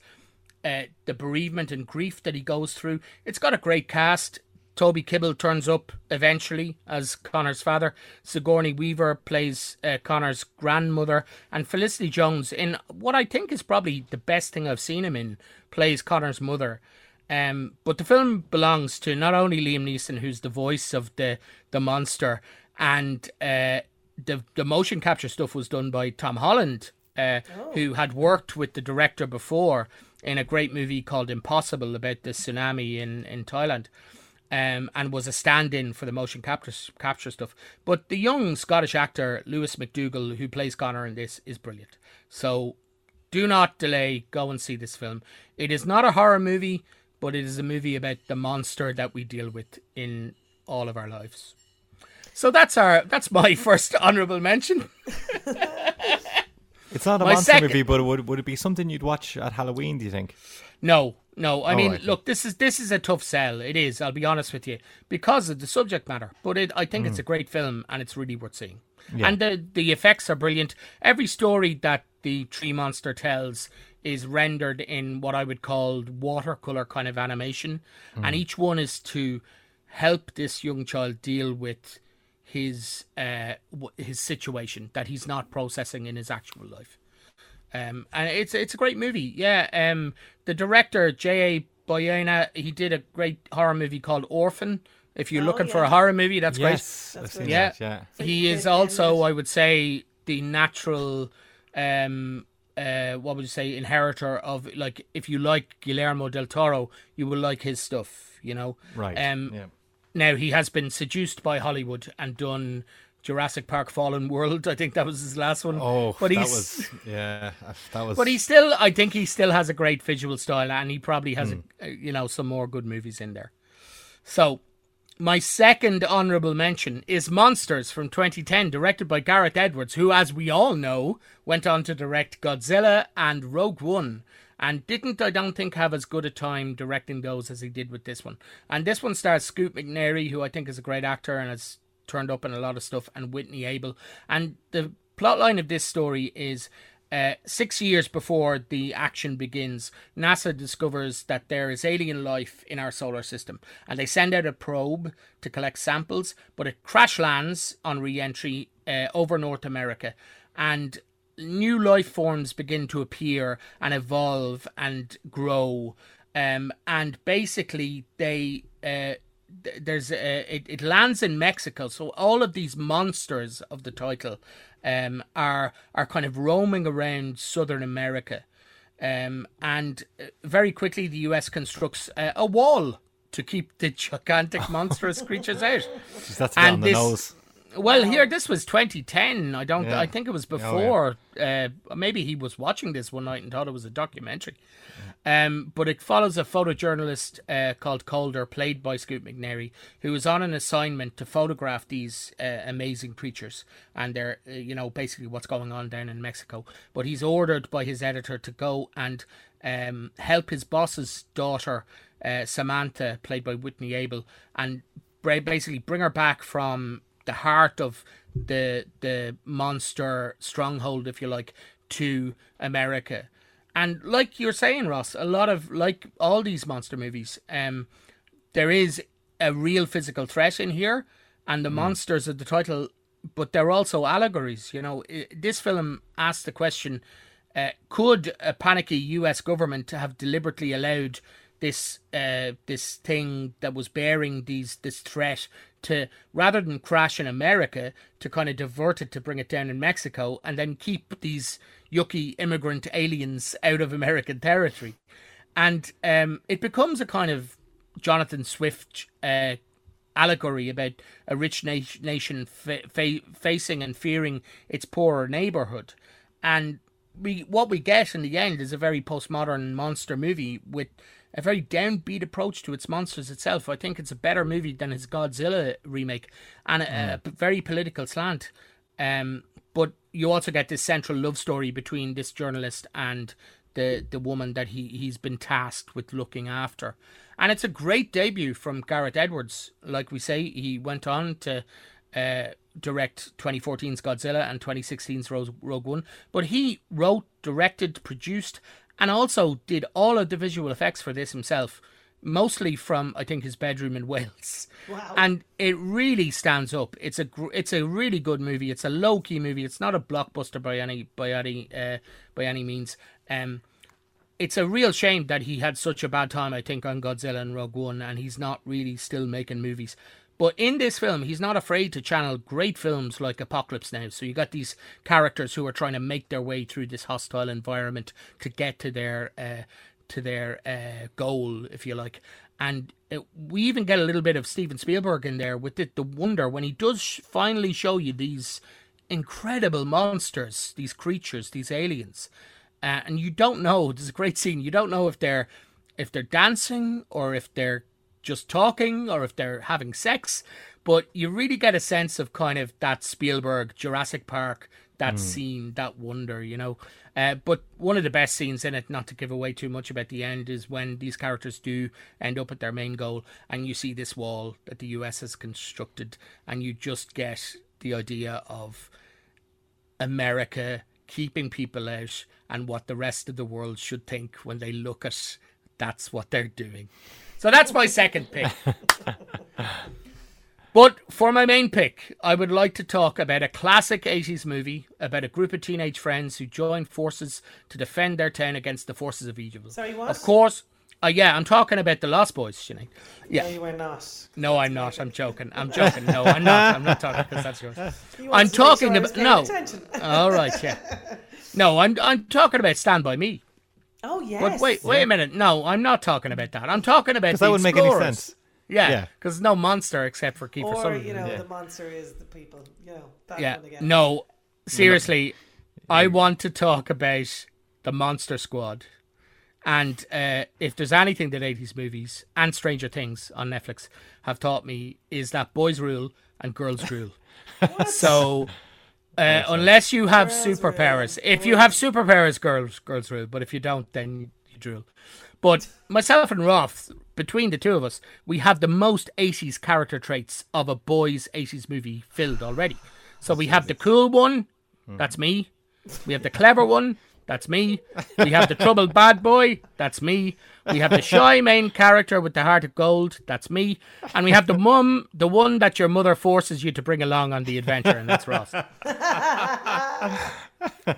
uh, the bereavement and grief that he goes through. It's got a great cast. Toby Kebbell turns up eventually as Connor's father. Sigourney Weaver plays uh, Connor's grandmother, and Felicity Jones, in what I think is probably the best thing I've seen him in, plays Connor's mother. Um, but the film belongs to not only Liam Neeson, who's the voice of the the monster, and uh, the the motion capture stuff was done by Tom Holland, uh, who had worked with the director before in a great movie called Impossible about the tsunami in in Thailand. Um, and was a stand-in for the motion capture capture stuff. But the young Scottish actor Lewis MacDougall, who plays Connor in this, is brilliant. So do not delay. Go and see this film. It is not a horror movie, but it is a movie about the monster that we deal with in all of our lives. So that's our that's my first honourable mention. It's not a My monster second- movie, but would would it be something you'd watch at Halloween? Do you think? No, no. I oh, mean, right. look, this is this is a tough sell. It is. I'll be honest with you because of the subject matter. But it, I think it's mm. a great film and it's really worth seeing. Yeah. And the the effects are brilliant. Every story that the tree monster tells is rendered in what I would call watercolor kind of animation, and each one is to help this young child deal with his uh his situation that he's not processing in his actual life. Um, and it's it's a great movie. Yeah. Um, the director J. A. Bayona, he did a great horror movie called Orphan. If you're Oh, looking for a horror movie, that's yes, That's I've seen great. Yeah. that, yeah. So he is also. I would say, the natural, um, uh, what would you say, inheritor of like if you like Guillermo del Toro, you will like his stuff. You know, Right. Um, yeah. now he has been seduced by Hollywood and done Jurassic Park: Fallen World. I think that was his last one. Oh, but that he's was yeah. That was. but he still, I think he still has a great visual style, and he probably has, a, you know, some more good movies in there. So, my second honorable mention is Monsters from 2010, directed by Gareth Edwards, who, as we all know, went on to direct Godzilla and Rogue One. And didn't, I don't think, have as good a time directing those as he did with this one. And this one stars Scoot McNairy, who I think is a great actor and has turned up in a lot of stuff, and Whitney Able. And the plotline of this story is uh, six years before the action begins, NASA discovers that there is alien life in our solar system, and they send out a probe to collect samples, but it crash lands on re entry uh, over North America. And new life forms begin to appear and evolve and grow. Um, and basically, they. Uh, there's a, it, it lands in Mexico, so all of these monsters of the title um, are are kind of roaming around Southern America, um, and uh, very quickly the U.S. constructs uh, a wall to keep the gigantic monstrous creatures out. Jeez, that's and on the this- nose. Well, here this was 2010. I don't. Yeah. I think it was yeah. before. uh, maybe he was watching this one night and thought it was a documentary. Um, but it follows a photojournalist uh, called Calder, played by Scoot McNairy, who is on an assignment to photograph these uh, amazing creatures and they're, uh, you know, basically what's going on down in Mexico. But he's ordered by his editor to go and um, help his boss's daughter, uh, Samantha, played by Whitney Able, and basically bring her back from the heart of the the monster stronghold, if you like, to America. And like you're saying, Ross, a lot of like all these monster movies, um, there is a real physical threat in here, and the monsters of the title, but they're also allegories. You know, this film asks the question: uh, Could a panicky U.S. government have deliberately allowed this uh, this thing that was bearing these this threat to rather than crash in America to kind of divert it to bring it down in Mexico and then keep these yucky immigrant aliens out of American territory, and um, it becomes a kind of Jonathan Swift uh, allegory about a rich na- nation fa- fa- facing and fearing its poorer neighborhood, and we what we get in the end is a very postmodern monster movie with a very downbeat approach to its monsters itself. I think it's a better movie than his Godzilla remake, and a, a very political slant. Um, but you also get this central love story between this journalist and the the woman that he he's been tasked with looking after, and it's a great debut from Gareth Edwards. Like we say, he went on to uh, direct 2014's Godzilla and 2016's Rogue, Rogue One, but he wrote, directed, produced, and also did all of the visual effects for this himself. Mostly from I think his bedroom in Wales, Wow. and it really stands up. It's a gr- it's a really good movie. It's a low key movie. It's not a blockbuster by any by any uh, by any means. Um, it's a real shame that he had such a bad time. I think on Godzilla and Rogue One, and he's not really still making movies. But in this film, he's not afraid to channel great films like Apocalypse Now. So you got these characters who are trying to make their way through this hostile environment to get to their uh, to their uh, goal, if you like. And it, we even get a little bit of Steven Spielberg in there with the, the wonder when he does sh- finally show you these incredible monsters, these creatures, these aliens, uh, and you don't know. There's a great scene. You don't know if they're if they're dancing or if they're just talking or if they're having sex. but you really get a sense of kind of that Spielberg Jurassic Park, that scene, that wonder, you know. Uh, but one of the best scenes in it, not to give away too much about the end, is when these characters do end up at their main goal, and you see this wall that the US has constructed, and you just get the idea of America keeping people out and what the rest of the world should think when they look at that's what they're doing. So that's my second pick. but for my main pick, I would like to talk about a classic 80s movie about a group of teenage friends who join forces to defend their town against the forces of evil. Sorry, what? Of course. Uh, yeah, I'm talking about the Lost Boys, Sinead. Yeah. No, you are not. No, I'm not. I'm joking. I'm joking. No, I'm not. I'm not talking because that's yours. I'm wanted to make talking sure about no. attention. All right, yeah. No, I'm I'm talking about Stand by Me. Oh yes. But wait, wait a minute. No, I'm not talking about that. I'm talking about Because that wouldn't make any sense. Yeah, Yeah. because no monster except for Kiefer Or Sutherland. you know, Yeah. the monster is the people. You know that yeah, again. no, seriously, I want to talk about the Monster Squad. And uh, if there's anything that 80s movies and Stranger Things on Netflix have taught me is that boys rule and girls rule. so uh, unless you have Girls superpowers, rule. if you have superpowers, girls girls rule. But if you don't, then you drool. But myself and Ross, between the two of us, we have the most 80s character traits of a boys 80s movie filled already. So we have the cool one, that's me. We have the clever one, that's me. We have the troubled bad boy, that's me. We have the shy main character with the heart of gold, that's me. And we have the mum, the one that your mother forces you to bring along on the adventure, and that's Ross.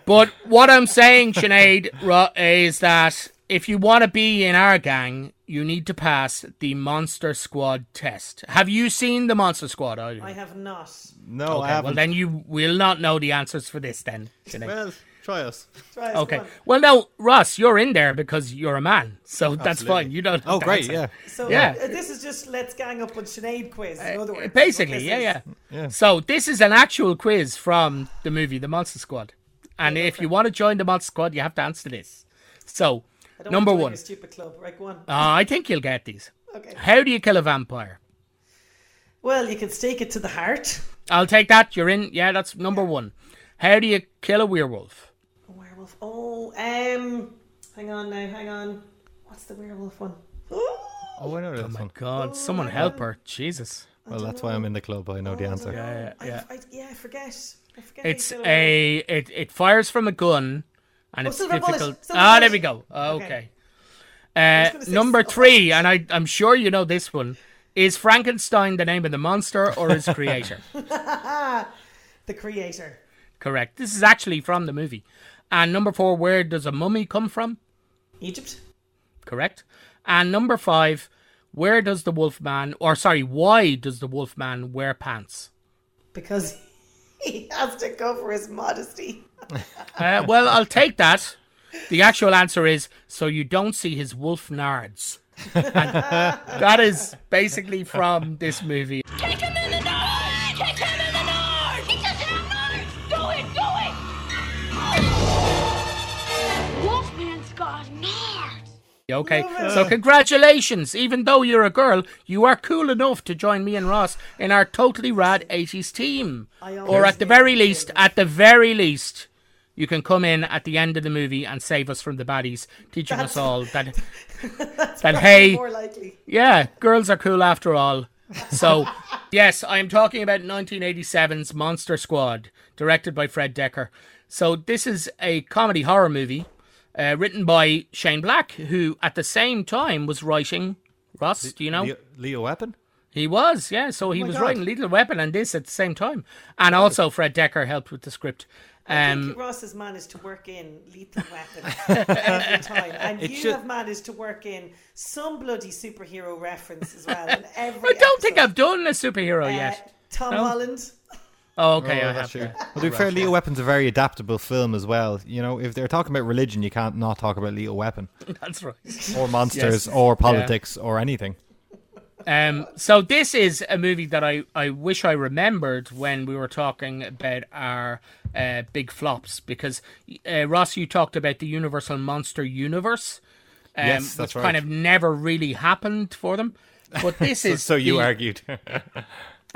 But what I'm saying, Sinead, is that if you want to be in our gang, you need to pass the Monster Squad test. Have you seen the Monster Squad? I have not. No, I Okay, haven't. well then you will not know the answers for this then, Sinead. Well, try us. Try us, Okay. Well, no, Ross, you're in there because you're a man, so that's fine. You don't. have Oh, great, answer. yeah. So Yeah. uh, this is just let's gang up on Sinead quiz. In other words, Basically, yeah, yeah, Yeah. So this is an actual quiz from the movie The Monster Squad, and if you want to join the Monster Squad, you have to answer this. So, I don't number want to one, your stupid club. Right, go on. uh, I think you'll get these. Okay. How do you kill a vampire? Well, you can stake it to the heart. I'll take that. You're in. Yeah, that's number one. How do you kill a werewolf? A werewolf. Oh, um, hang on now, hang on. What's the werewolf one? Oh, I know this My one. God, someone help her! Jesus. Well, that's why I'm in the club. I know the answer. Yeah, I, yeah. I, yeah, I forget. I forget. It's a it, it fires from a gun, and Oh, it's difficult. Ah, bullet. there we go. Okay. Okay. Uh, was gonna say number silver three, and I I'm sure you know this one. Is Frankenstein the name of the monster or his creator? the creator. Correct. This is actually from the movie. And number four, where does a mummy come from? Egypt. Correct. And number five, where does the wolfman, or sorry, why does the wolfman wear pants? Because he has to cover his modesty. Uh, well, I'll take that. The actual answer is so you don't see his wolf nards. That is basically from this movie. Okay, so congratulations. Even though you're a girl, you are cool enough to join me and Ross in our totally rad 80s team. Or at the very least, at the very least, you can come in at the end of the movie and save us from the baddies, teaching us all that that hey, More likely. yeah, girls are cool after all. So, yes, I am talking about 1987's Monster Squad, directed by Fred Decker. So, this is a comedy horror movie uh, written by Shane Black, who at the same time was writing. Ross, do you know? Leo, Leo Weapon? He was, yeah. So he my was God. writing Lethal Weapon and this at the same time. And also, Fred Decker helped with the script. I Um, think Ross has managed to work in Lethal Weapon every time, and It you should- have managed to work in some bloody superhero reference as well. In every I don't think. I've done a superhero Uh, yet. Tom No? Holland. Oh, okay, Oh, I that's have. true. yeah. Well, to be fair, Lethal Weapon's a very adaptable film as well. You know, if they're talking about religion, you can't not talk about Lethal Weapon That's right. or monsters Yes. or politics or anything. Um, so this is a movie that I, I wish I remembered when we were talking about our uh, big flops because uh, Ross, you talked about the Universal Monster Universe, um, Yes, that's which right. kind of never really happened for them. But this So, is so you the- argued.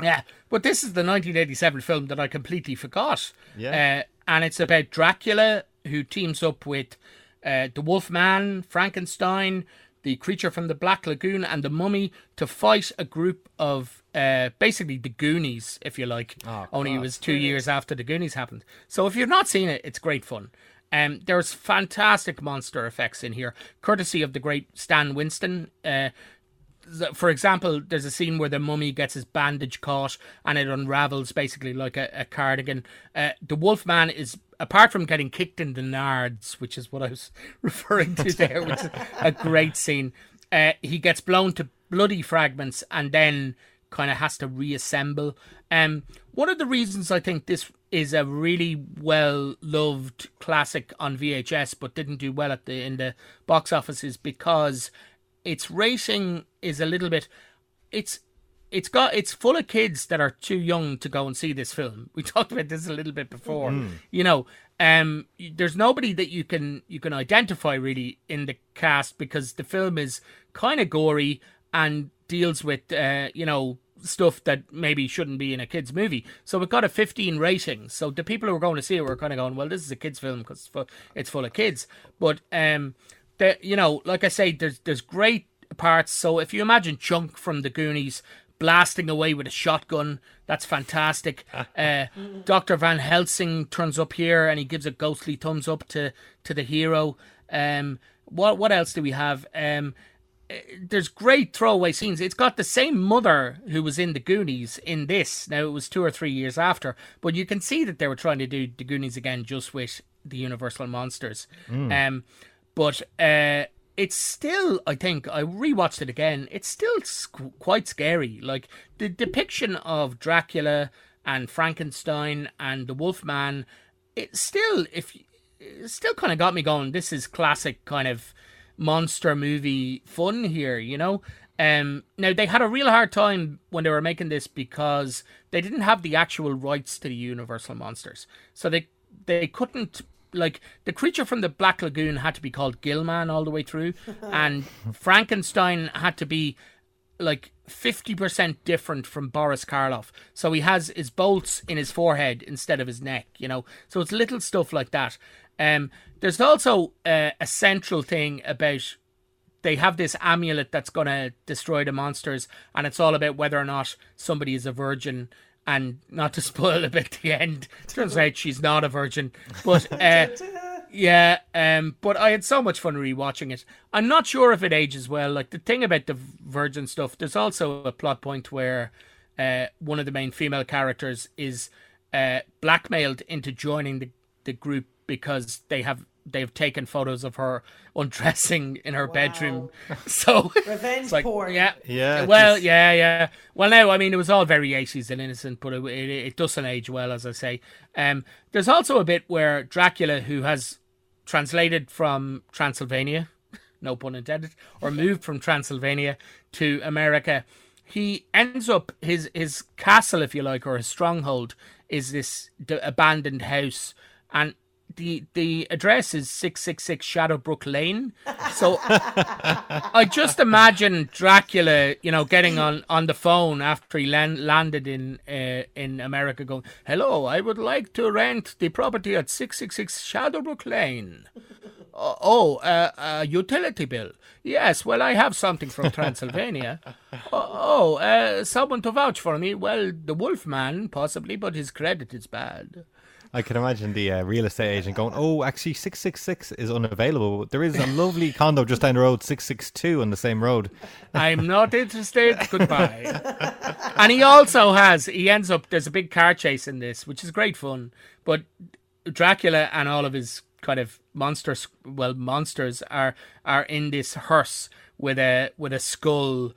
Yeah, but this is the 1987 film that I completely forgot. Yeah. Uh, and it's about Dracula who teams up with uh, the Wolfman, Frankenstein, the creature from the Black Lagoon, and the Mummy to fight a group of uh, basically the Goonies, if you like. Oh, Only it was two years after the Goonies happened. So if you've not seen it, it's great fun. Um, there's fantastic monster effects in here, courtesy of the great Stan Winston. Uh, for example, there's a scene where the mummy gets his bandage caught and it unravels basically like a, a cardigan. Uh, the Wolfman is, apart from getting kicked in the nards, which is what I was referring to there, which is a great scene, uh, he gets blown to bloody fragments and then kind of has to reassemble. Um, one of the reasons I think this is a really well loved classic on VHS, but didn't do well at the in the box office, is because its rating is a little bit. It's it's got it's full of kids that are too young to go and see this film. We talked about this a little bit before. You know, um, there's nobody that you can you can identify really in the cast because the film is kind of gory and deals with uh, you know stuff that maybe shouldn't be in a kids movie. So it got a 15 rating. So the people who were going to see it were kind of going, well, this is a kids film because it's full, it's full of kids. But um, you know, like I say, there's there's great parts. So if you imagine Chunk from the Goonies blasting away with a shotgun, that's fantastic. uh, Doctor Van Helsing turns up here and he gives a ghostly thumbs up to to the hero. Um, what what else do we have? Um, there's great throwaway scenes. It's got the same mother who was in the Goonies in this. Now it was two or three years after, but you can see that they were trying to do the Goonies again, just with the Universal monsters. Um, but uh, it's still, I think, I rewatched it again. It's still quite scary. Like the depiction of Dracula and Frankenstein and the Wolfman. It still, if it still kind of got me going. This is classic kind of monster movie fun here, you know. Um, now they had a real hard time when they were making this because they didn't have the actual rights to the Universal monsters, so they they couldn't like the creature from the Black Lagoon had to be called Gilman all the way through, and Frankenstein had to be like 50% different from Boris Karloff. So he has his bolts in his forehead instead of his neck, you know. So it's little stuff like that. Um, there's also uh, a central thing about they have this amulet that's going to destroy the monsters, and it's all about whether or not somebody is a virgin. And not to spoil a bit the end, turns out she's not a virgin. But uh, yeah, um, but I had so much fun rewatching it. I'm not sure if it ages well. Like the thing about the virgin stuff, there's also a plot point where uh, one of the main female characters is uh, blackmailed into joining the, the group because they have they've taken photos of her undressing in her bedroom. So Revenge it's like, porn. yeah, Yeah, Well, just- yeah, yeah. Well, now I mean, it was all very 80s and innocent, but it, it, it doesn't age well, as I say. Um, there's also a bit where Dracula, who has translated from Transylvania, no pun intended, or moved from Transylvania to America, he ends up his his castle, if you like, or his stronghold, is this abandoned house, and the the address is six six six Shadowbrook Lane. So I just imagine Dracula, you know, getting on, on the phone after he land, landed in uh, in America, going, "Hello, I would like to rent the property at six six six Shadowbrook Lane." Oh, oh uh, a utility bill. Yes, well, I have something from Transylvania. oh, oh uh, someone to vouch for me. Well, the Wolfman, possibly, but his credit is bad. I can imagine the uh, real estate agent going, "Oh, actually, six six six is unavailable. There is a lovely condo just down the road, six six two on the same road." I'm not interested. Goodbye. and he also has, he ends up, there's a big car chase in this, which is great fun. But Dracula and all of his kind of monsters, well, monsters are are in this hearse with a with a skull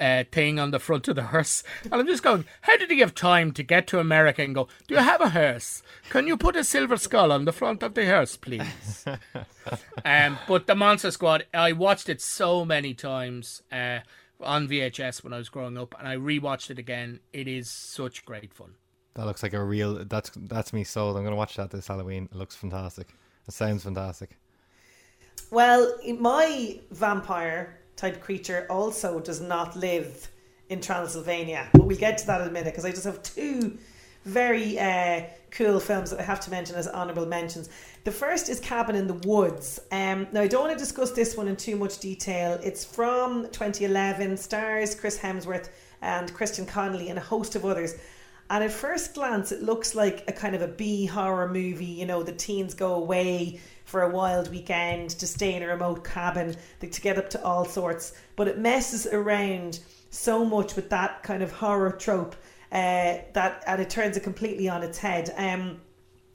uh, thing on the front of the hearse. And I'm just going, how did he have time to get to America and go, do you have a hearse? Can you put a silver skull on the front of the hearse, please? um, but the Monster Squad, I watched it so many times uh, on VHS when I was growing up, and I rewatched it again. It is such great fun. That looks like a real. That's that's me sold. I'm gonna watch that this Halloween. It looks fantastic. It sounds fantastic. Well, my vampire type creature also does not live in Transylvania. But we'll get to that in a minute because I just have two very uh, cool films that I have to mention as honourable mentions. The first is Cabin in the Woods. Um, now, I don't want to discuss this one in too much detail. It's from 2011, stars Chris Hemsworth and Kristen Connolly and a host of others. And at first glance, it looks like a kind of a B horror movie. You know, the teens go away for a wild weekend to stay in a remote cabin to get up to all sorts. But it messes around so much with that kind of horror trope uh, that and it turns it completely on its head. Um,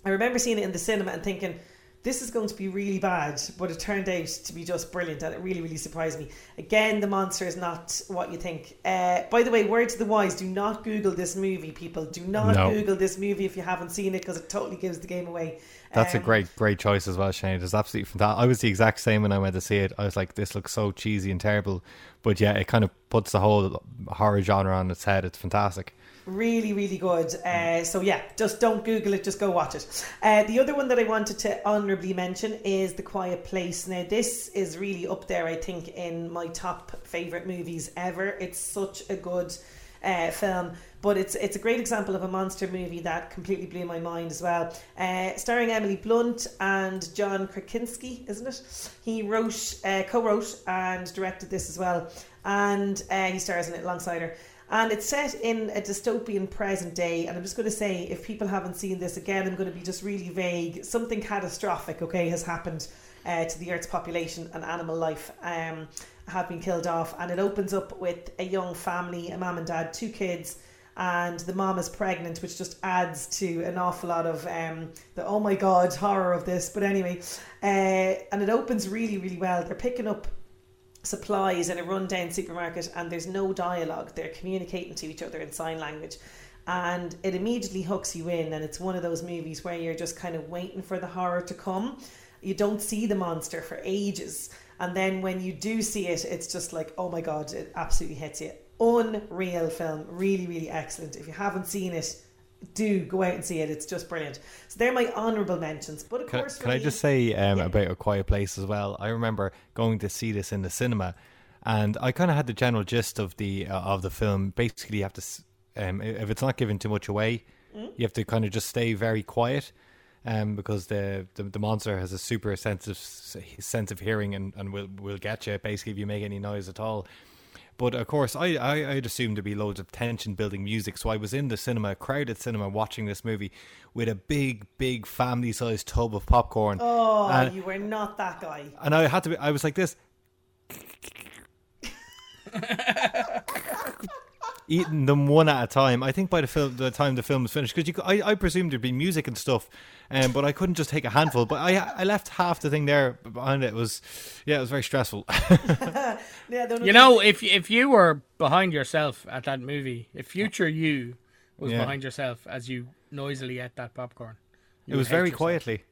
I remember seeing it in the cinema and thinking, this is going to be really bad, but it turned out to be just brilliant and it really, really surprised me. Again, the monster is not what you think. Uh, by the way, word to the wise do not Google this movie, people. Do not No. Google this movie if you haven't seen it because it totally gives the game away. That's a Um, great, great choice as well, Shane. It's absolutely fantastic. I was the exact same when I went to see it. I was like, this looks so cheesy and terrible. But yeah, it kind of puts the whole horror genre on its head. It's fantastic. Really, really good. Uh, so yeah, just don't Google it. Just go watch it. Uh, the other one that I wanted to honourably mention is The Quiet Place. Now this is really up there, I think, in my top favourite movies ever. It's such a good uh, film, but it's it's a great example of a monster movie that completely blew my mind as well. Uh, starring Emily Blunt and John Krasinski, isn't it? He wrote, uh, co-wrote, and directed this as well, and uh, he stars in it alongside her. And it's set in a dystopian present day. And I'm just going to say, if people haven't seen this again, I'm going to be just really vague. Something catastrophic, okay, has happened uh, to the Earth's population and animal life um, have been killed off. And it opens up with a young family, a mom and dad, two kids. And the mom is pregnant, which just adds to an awful lot of um, the oh my god horror of this. But anyway, uh, and it opens really, really well. They're picking up supplies in a rundown supermarket and there's no dialogue. They're communicating to each other in sign language. And it immediately hooks you in, and it's one of those movies where you're just kind of waiting for the horror to come. You don't see the monster for ages. And then when you do see it, it's just like, oh my god, it absolutely hits you. Unreal film. Really, really excellent. If you haven't seen it, do go out and see it. It's just brilliant. So they're my honourable mentions. But of Can, course, can I just say um, Yeah. about A Quiet Place as well? I remember going to see this in the cinema, and I kind of had the general gist of the uh, of the film. Basically, you have to, um, if it's not giving too much away, Mm. you have to kind of just stay very quiet, um, because the, the the monster has a super sensitive sense of hearing and, and will will get you basically if you make any noise at all. But of course, I, I I'd assumed there'd be loads of tension building music, so I was in the cinema, crowded cinema, watching this movie with a big, big family sized tub of popcorn. Oh, And- you were not that guy. and I had to be, I was like this. Eating them one at a time. I think by the film, the time the film was finished, because I, I presumed there'd be music and stuff, um, but I couldn't just take a handful. But I, I left half the thing there behind it. It was, yeah, it was very stressful. Yeah, You know, if if you were behind yourself at that movie, if future you was Yeah. behind yourself as you noisily ate that popcorn, you it was very yourself. quietly.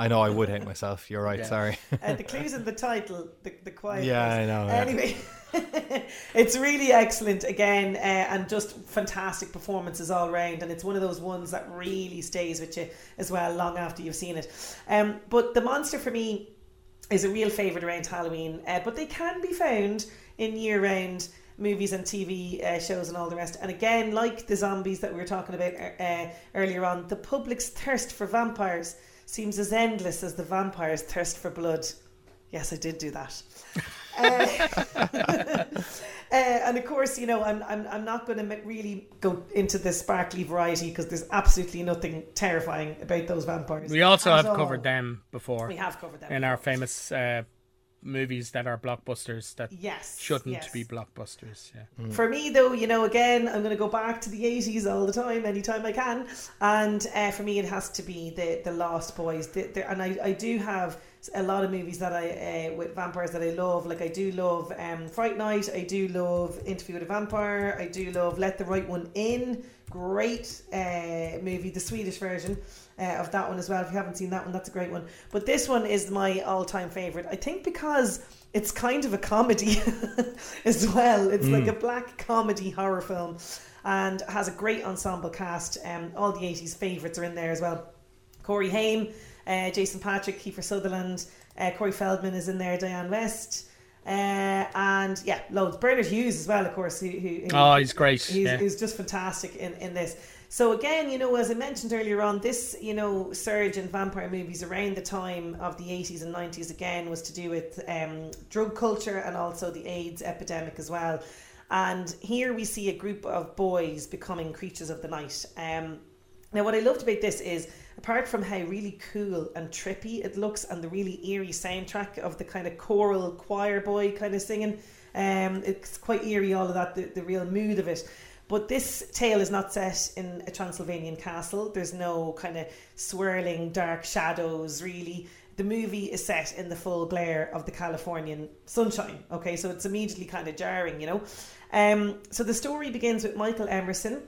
I know I would hate myself. You're right. Yeah. Sorry. uh, the clues in the title, the, the quiet. Yeah, Place. I know, yeah. Anyway, it's really excellent again, uh, and just fantastic performances all round. And it's one of those ones that really stays with you as well, long after you've seen it. Um, but the monster for me is a real favourite around Halloween, uh, but they can be found in year-round movies and TV uh, shows and all the rest. And again, like the zombies that we were talking about uh, earlier on, the public's thirst for vampires seems as endless as the vampires' thirst for blood. Yes, I did do that. Uh, uh, and of course, you know, I'm, I'm, I'm not going to really go into the sparkly variety because there's absolutely nothing terrifying about those vampires. We also have all. covered them before We have covered them in our famous uh, movies that are blockbusters that Yes, shouldn't yes. be blockbusters. Yeah. For me, though, you know, again, I'm going to go back to the 80s all the time, anytime I can. And uh, for me, it has to be the, the Lost Boys. The, the, and I, I do have a lot of movies that I, uh, with vampires that I love. Like, I do love um, Fright Night. I do love Interview with a Vampire. I do love Let the Right One In. Great uh, movie, the Swedish version. Uh, of that one as well. If you haven't seen that one, that's a great one. But this one is my all-time favorite. I think because it's kind of a comedy as well. It's like a black comedy horror film, and has a great ensemble cast. Um, all the '80s favorites are in there as well. Corey Haim, uh, Jason Patric, Kiefer Sutherland, uh, Corey Feldman is in there, Diane West. Uh, and yeah, loads. Bernard Hughes as well, of course. Who, who, who Oh, he's great. He's, yeah. he's just fantastic in, in this. So again, you know, as I mentioned earlier on, this you know surge in vampire movies around the time of the eighties and nineties again was to do with um, drug culture and also the AIDS epidemic as well. And here we see a group of boys becoming creatures of the night. Um, now, what I loved about this is, apart from how really cool and trippy it looks, and the really eerie soundtrack of the kind of choral choir boy kind of singing, um, it's quite eerie, all of that, the, the real mood of it. But this tale is not set in a Transylvanian castle. There's no kind of swirling dark shadows, really. The movie is set in the full glare of the Californian sunshine. Okay, so it's immediately kind of jarring, you know. Um, so the story begins with Michael Emerson,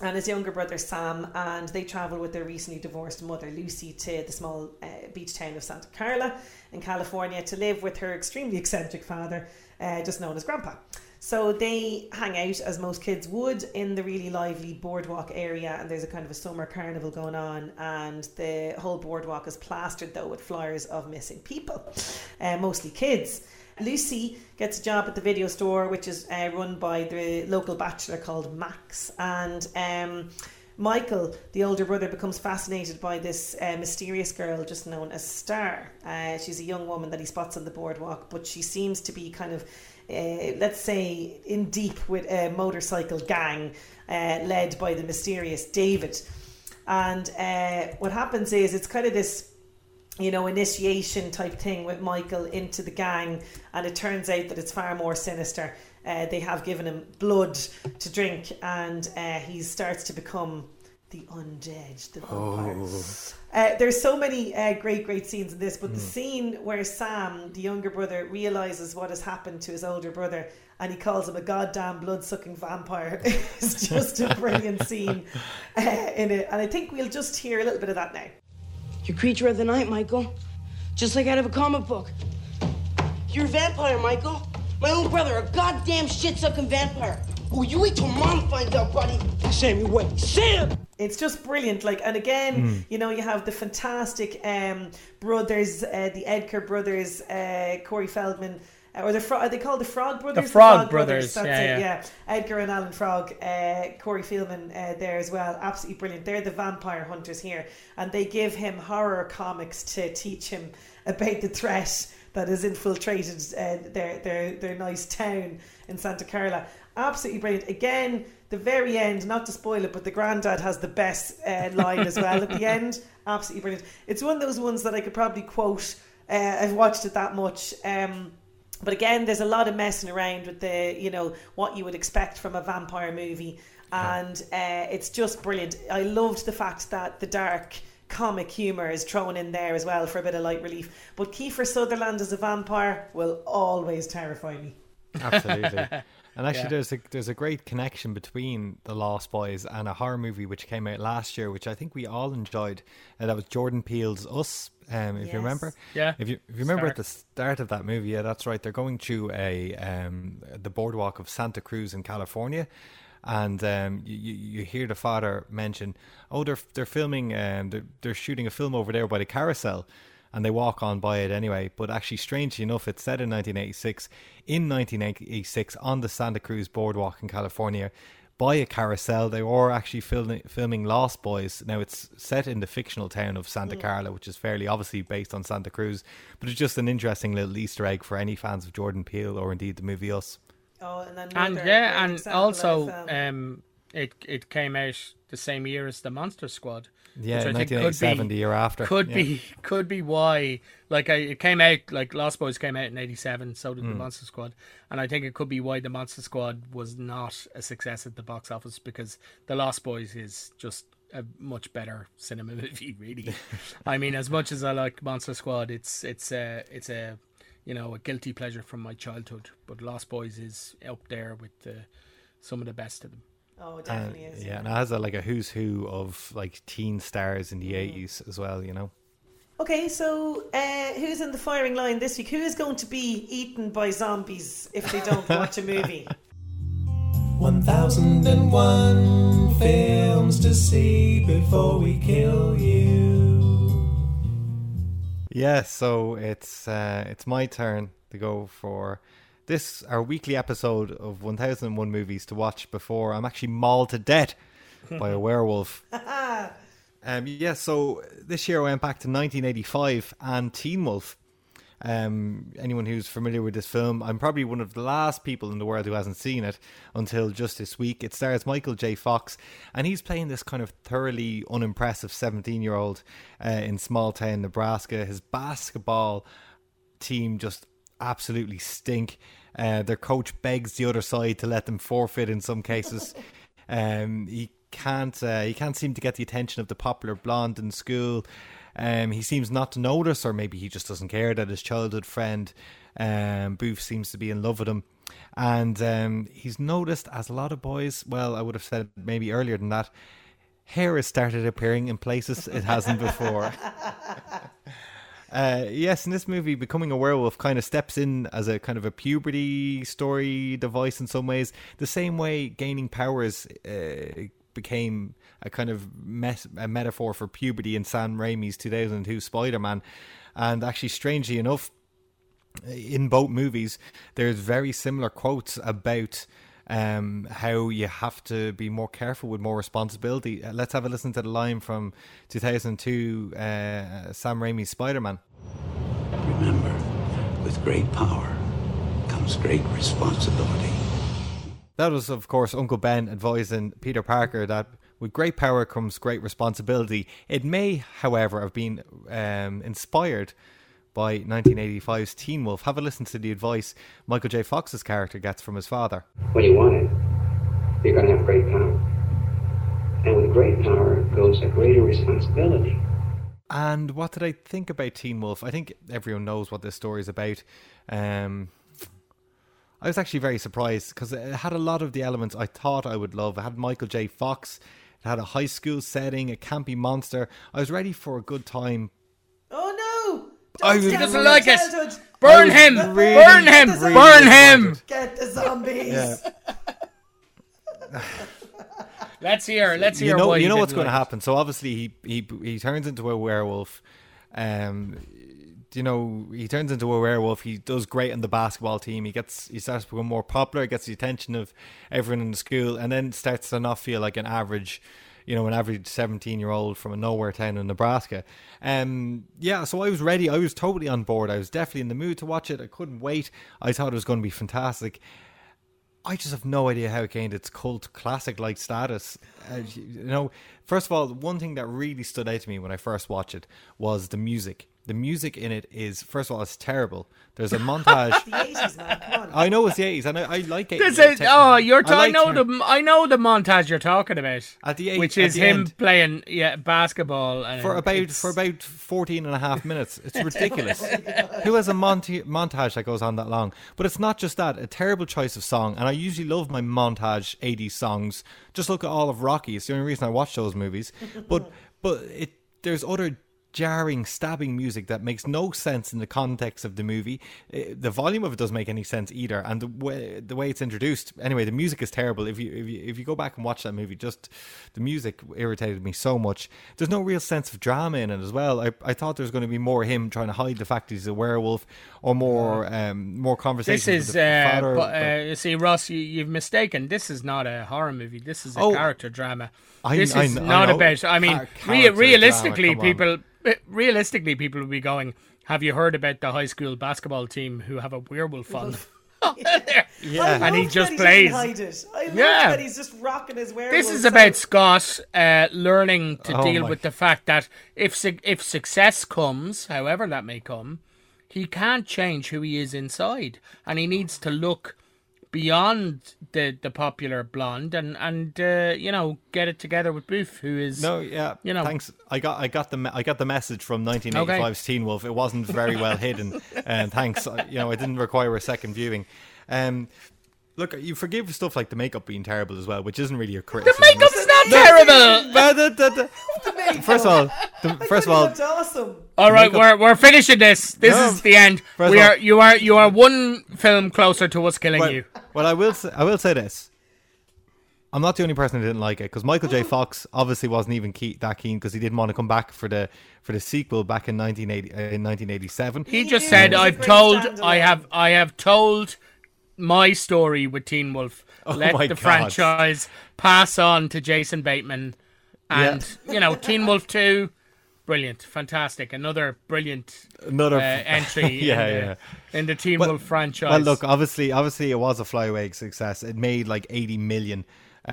and his younger brother Sam, and they travel with their recently divorced mother Lucy to the small uh, beach town of Santa Carla in California to live with her extremely eccentric father, uh, just known as Grandpa. So they hang out as most kids would in the really lively boardwalk area, and there's a kind of a summer carnival going on, and the whole boardwalk is plastered though with flyers of missing people, uh, mostly kids. Lucy gets a job at the video store, which is uh, run by the local bachelor called Max, and um, Michael, the older brother, becomes fascinated by this uh, mysterious girl just known as Star. Uh, she's a young woman that he spots on the boardwalk, but she seems to be kind of, uh, let's say, in deep with a motorcycle gang uh, led by the mysterious David. And uh, what happens is it's kind of this you know, initiation type thing with Michael into the gang, and it turns out that it's far more sinister. Uh, they have given him blood to drink, and uh, he starts to become the undead, the vampire. Uh, there's so many uh, great, great scenes in this, but the scene where Sam, the younger brother, realizes what has happened to his older brother, and he calls him a goddamn blood-sucking vampire, is just a brilliant scene uh, in it. And I think we'll just hear a little bit of that now. You're creature of the night, Michael. Just like out of a comic book. You're a vampire, Michael. My own brother, a goddamn shit sucking vampire. Oh, you wait till mom finds out, buddy. Sammy, wait. Sam! It's just brilliant. Like, and again, you know, you have the fantastic um, brothers, uh, the Edgar brothers, uh, Corey Feldman, or the Fro- are they called the Frog Brothers? The Frog Brothers, That's yeah, it. yeah. Yeah, Edgar and Alan Frog, uh, Corey Feldman uh, there as well. Absolutely brilliant. They're the vampire hunters here, and they give him horror comics to teach him about the threat that has infiltrated uh, their their their nice town in Santa Carla. Absolutely brilliant. Again, the very end, not to spoil it, but the granddad has the best uh, line as well at the end. Absolutely brilliant. It's one of those ones that I could probably quote. Uh, I've watched it that much. Um, but again, there's a lot of messing around with the, you know, what you would expect from a vampire movie, and uh, it's just brilliant. I loved the fact that the dark comic humor is thrown in there as well for a bit of light relief. But Kiefer Sutherland as a vampire will always terrify me. Absolutely. And actually, Yeah. there's a there's a great connection between the Lost Boys and a horror movie which came out last year, which I think we all enjoyed. And that was Jordan Peele's Us. Um, if Yes. you remember, Yeah. If you if you remember at the start of that movie, yeah, that's right. They're going to a um the boardwalk of Santa Cruz in California. And um, you, you you hear the father mention, "Oh, they're they're filming, um, they're, they're shooting a film over there by the carousel," and they walk on by it anyway. But actually, strangely enough, it's set in 1986. In 1986, on the Santa Cruz boardwalk in California, by a carousel, they were actually filming filming Lost Boys. Now it's set in the fictional town of Santa Carla, which is fairly obviously based on Santa Cruz, but it's just an interesting little Easter egg for any fans of Jordan Peele or indeed the movie Us. Oh, and then and yeah, and also of, um, um, it it came out the same year as the Monster Squad. Yeah, which I think could be- the year after. Could Yeah. be could be why like I, it came out like Lost Boys came out in '87, so did the Hmm. Monster Squad, and I think it could be why the Monster Squad was not a success at the box office because the Lost Boys is just a much better cinema movie. Really, I mean, as much as I like Monster Squad, it's it's a it's a you know a guilty pleasure from my childhood, but Lost Boys is up there with uh, some of the best of them. Oh, it And, definitely is. yeah, and it has a, like a who's who of like teen stars in the Mm. 80s as well, you know. Okay, so uh, who's in the firing line this week? Who is going to be eaten by zombies if they don't watch a movie? 1001 films to see before we kill you. Yeah, so it's uh, it's my turn to go for this our weekly episode of 1001 movies to watch before I'm actually mauled to death by a werewolf. um, yeah, so this year I went back to 1985 and Teen Wolf. Um, anyone who's familiar with this film, I'm probably one of the last people in the world who hasn't seen it until just this week. It stars Michael J. Fox, and he's playing this kind of thoroughly unimpressive 17 year old uh, in small town Nebraska. His basketball team just absolutely stink. Uh, their coach begs the other side to let them forfeit in some cases. um, he can't uh, he can't seem to get the attention of the popular blonde in school. Um, he seems not to notice, or maybe he just doesn't care that his childhood friend um, Boof seems to be in love with him. And um, he's noticed, as a lot of boys, well, I would have said maybe earlier than that, hair has started appearing in places it hasn't before. Uh, yes, in this movie, becoming a werewolf kind of steps in as a kind of a puberty story device in some ways. The same way gaining powers uh, became a kind of met- a metaphor for puberty in Sam Raimi's 2002 Spider-Man. And actually, strangely enough, in both movies, there's very similar quotes about um, how you have to be more careful with more responsibility. Uh, let's have a listen to the line from 2002 uh, Sam Raimi's Spider Man. Remember, with great power comes great responsibility. That was, of course, Uncle Ben advising Peter Parker that with great power comes great responsibility. It may, however, have been um, inspired by 1985's Teen Wolf. Have a listen to the advice Michael J. Fox's character gets from his father. When you want it, you're going to have great power. And with great power goes a greater responsibility. And what did I think about Teen Wolf? I think everyone knows what this story is about. Um, I was actually very surprised because it had a lot of the elements I thought I would love. It had Michael J. Fox. It had a high school setting, a campy monster. I was ready for a good time. No! I Don't was- Doesn't like it. Burn him! really, Burn him! really Burn him! Get the zombies. Yeah. Let's hear. Let's hear. you know, why you know what's didn't going to happen. So obviously he he he turns into a werewolf. Um, you know, he turns into a werewolf. He does great on the basketball team. He gets he starts to become more popular. Gets the attention of everyone in the school, and then starts to not feel like an average. You know, an average seventeen-year-old from a nowhere town in Nebraska. Um, yeah, so I was ready. I was totally on board. I was definitely in the mood to watch it. I couldn't wait. I thought it was going to be fantastic. I just have no idea how it gained its cult classic like status. Uh, you know, first of all, one thing that really stood out to me when I first watched it was the music. The music in it is, first of all, it's terrible. There's a montage. The 80s, man. Come on. I know it's the 80s, and I, I like it. This is oh, you're. T- I, like know ter- the I know the montage you're talking about. At the eight- which is him end. playing yeah basketball and for about it's- for about 14 and a half minutes. It's ridiculous. Who has a monta- montage that goes on that long? But it's not just that. A terrible choice of song, and I usually love my montage 80s songs. Just look at all of Rocky. It's the only reason I watch those movies. But but it there's other jarring stabbing music that makes no sense in the context of the movie Eh, the volume of it doesn't make any sense either and the way the way it's introduced anyway the music is terrible if you if you, if you go back and watch that movie just the music irritated me so much there's no real sense of drama in it as well i, I thought there was going to be more him trying to hide the fact he's a werewolf or more um more conversations This is uh, father but, but- uh, you see Ross, you, you've mistaken. This is not a horror movie. This is a Oh, character drama. I- this I is I not about. I mean, character realistically, drama, come on. People. Realistically, people will be going. Have you heard about the high school basketball team who have a werewolf on? them?" yeah and he just that plays. hide it. I love Yeah. that he's just rocking his werewolf. This is self. about Scott uh, learning to Oh deal my- with the fact that if su- if success comes, however that may come, he can't change who he is inside, and he needs to look beyond the the popular blonde and and uh, you know get it together with Boof, who is No, yeah. you know. thanks. I got, I got the, I got the message from 1985's Teen Wolf. It wasn't very well hidden, and thanks. You know, it didn't require a second viewing. Um, look, you forgive stuff like the makeup being terrible as well, which isn't really a criticism. the makeup's terrible. First of all, the, first of all, looked awesome. All right, we're we're finishing this. This No. is the end. First We of all- are you are you are one film closer to us killing well, you. well, I will, say, I will say this. I'm not the only person who didn't like it because Michael J. Fox obviously wasn't even key, that keen because he didn't want to come back for the for the sequel back in 1980 uh, in 1987. He He just knew said, it "I've great told, standalone." I have, I have told my story with Teen Wolf. Let Oh my the God. franchise pass on to Jason Bateman, and you know, Teen Wolf Two, brilliant, fantastic, another brilliant Another uh, entry yeah, in, the, yeah. in the Teen Well- Wolf franchise. Well, look, obviously, obviously, it was a flyaway success. It made like 80 million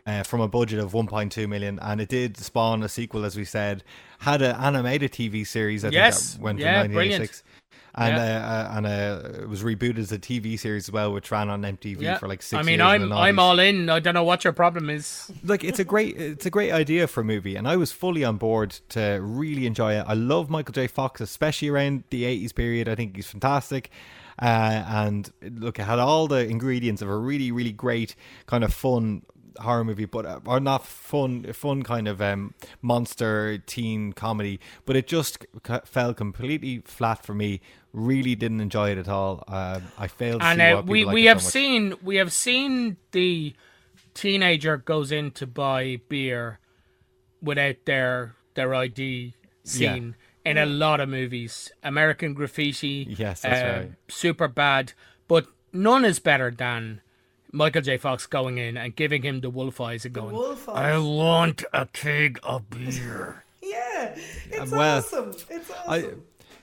uh, from a budget of 1.2 million, and it did spawn a sequel, as we said. Had an animated TV series. I Yes, think that went yeah, in 1986. And Yeah. uh, uh, and uh, it was rebooted as a TV series as well, which ran on MTV yeah. for like six. I mean, I'm I'm all in. I don't know what your problem is. like it's a great it's a great idea for a movie and i was fully on board to really enjoy it i love michael j fox especially around the 80s period i think he's fantastic uh, and look it had all the ingredients of a really really great kind of fun horror movie but uh, or not fun fun kind of um monster teen comedy but it just c- fell completely flat for me really didn't enjoy it at all uh, i failed to and see uh, we we so have much. seen we have seen the teenager goes in to buy beer without their their ID scene in a lot of movies. American Graffiti, Yes, that's uh, right. Superbad, but none is better than Michael J. Fox going in and giving him the wolf eyes and going, wolf "I want a keg of beer." Yeah, it's well, awesome. It's awesome. I,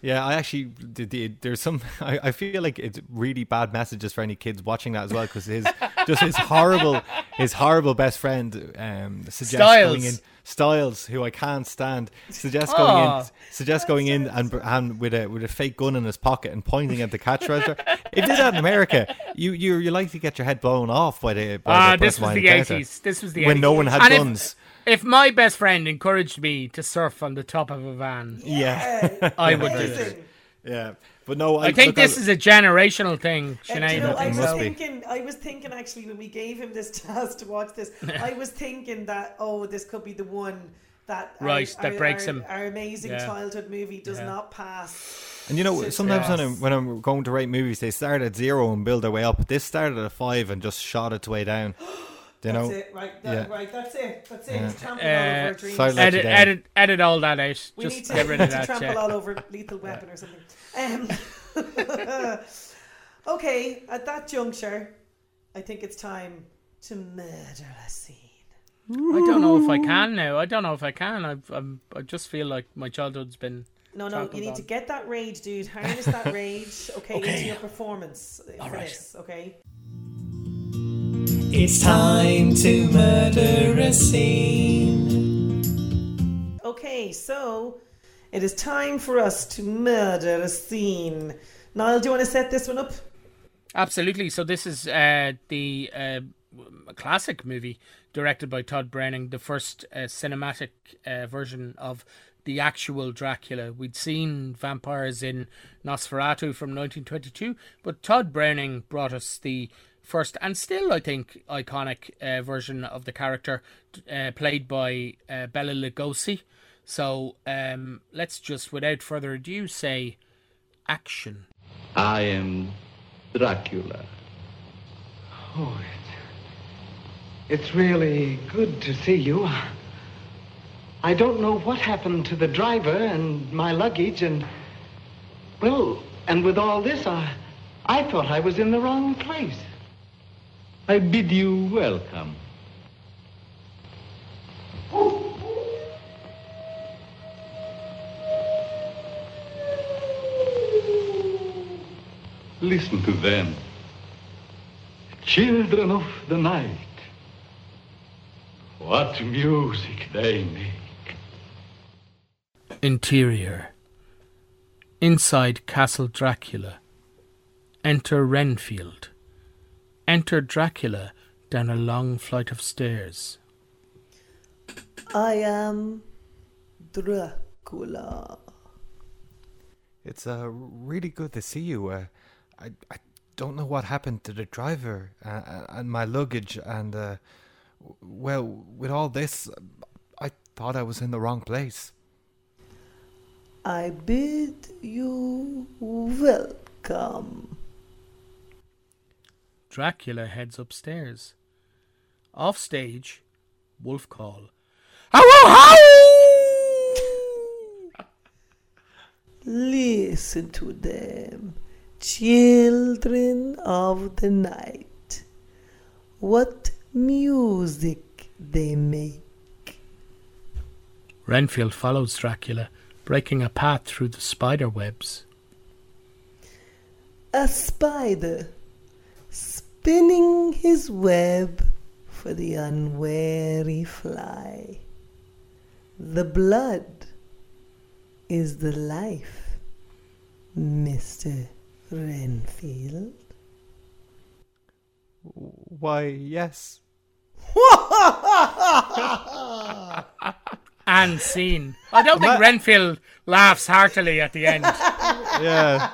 yeah, I actually did. The, there's some. I, I feel like it's really bad messages for any kids watching that as well because his just his horrible, his horrible best friend um, suggests going in. Stiles. Stiles, who I can't stand, suggests going Aw. in, suggests going in and, and with a with a fake gun in his pocket and pointing at the cash register. if you did that in America, you you you like to get your head blown off by the by Ah, the this was the counter. eighties. This was the when 80s. no one had And if- guns. If, my best friend encouraged me to surf on the top of a van, yeah, I would do it. Yeah. But no, I, I think look, this is a generational thing, Uh, Sinead. you know, I was thinking, I was thinking actually when we gave him this task to watch this, I was thinking that oh, this could be the one that our- Right, that our, breaks our, him. Our amazing Yeah. childhood movie does Yeah. not pass. And you know, Six sometimes when. I'm, when I'm going to rate movies, they start at zero and build their way up. This started at a five and just shot its way down. You That's know, it, right? That, yeah. Right, that's it. That's it. Yeah. He's trampling all over Uh, our dreams. sorry, let edit, you edit, edit all that out. we Just need to, get rid of to that. trample yeah. all over Lethal Weapon or something. Um, okay, at that juncture, I think it's time to murder a scene. I don't know if I can now. I don't know if I can. I've, I'm, I just feel like my childhood's been. No, no, you need on. to get that rage, dude. Harness that rage, okay, into your performance uh, for right. this, okay? It's time to murder a scene. Okay, so it is time for us to murder a scene. Niall, do you want to set this one up? Absolutely. So this is uh, the uh, classic movie directed by Tod Browning, the first uh, cinematic uh, version of the actual Dracula. We'd seen vampires in Nosferatu from 1922, but Tod Browning brought us the first and still, I think, iconic uh, version of the character, uh, played by uh, Bela Lugosi. So um, let's just, without further ado, say action. I am Dracula. Oh, it's, it's really good to see you. I don't know what happened to the driver and my luggage and, well, and with all this, I, I thought I was in the wrong place. I bid you welcome. Listen to them. Children of the night. What music they make. Interior. Inside Castle Dracula. Enter Renfield. Enter Dracula down a long flight of stairs. I am Dracula. it's uh, really good to see you. Uh, I I don't know what happened to the driver uh, and my luggage, and uh, well, with all this, I thought I was in the wrong place. I bid you welcome. Dracula heads upstairs. Off stage, wolf call. Ow, ow, ow! Listen to them, children of the night. What music they make. Renfield follows Dracula, breaking a path through the spider webs. A spider spinning his web for the unwary fly. The blood is the life, Mr. Renfield. Why, yes. And scene. I don't think Renfield laughs heartily at the end. Yeah.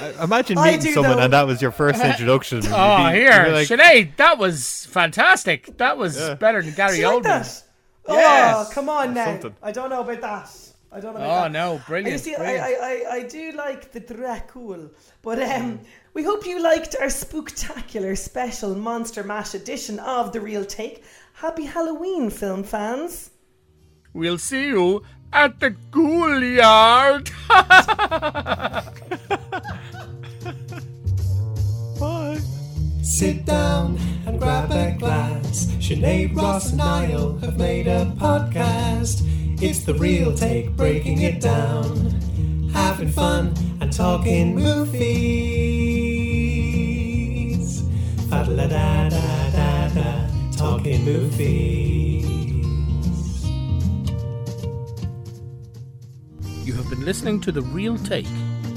I- Imagine I meeting someone know. and that was your first introduction. You'd Oh, be- here, you'd be like, Sinead, that was fantastic. That was better than Gary Do like Oldman. Yes. Oh, come on now. something. I don't know about that. I don't know about Oh that. no, And You see, I, brilliant. I, I, I do like the Dracul, but um, we hope you liked our spooktacular special Monster Mash edition of The Real Take. Happy Halloween, film fans! We'll see you at the Ghoulyard. Sit down and grab a glass. Sinead, Ross, and Niall have made a podcast. It's the real take, breaking it down. Having fun and talking movies. Fa da da da da da, talking movies. You have been listening to The Real Take,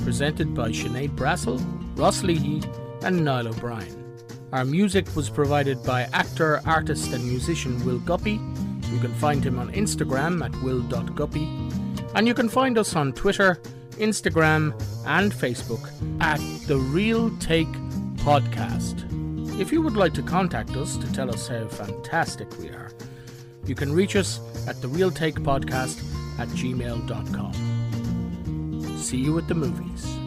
presented by Sinead Brassil, Ross Leahy, and Niall O'Brien. Our music was provided by actor, artist, and musician Will Guppy. You can find him on Instagram at will.guppy. And you can find us on Twitter, Instagram, and Facebook at The Real Take Podcast. If you would like to contact us to tell us how fantastic we are, you can reach us at The Real Take Podcast at gmail.com. See you at the movies.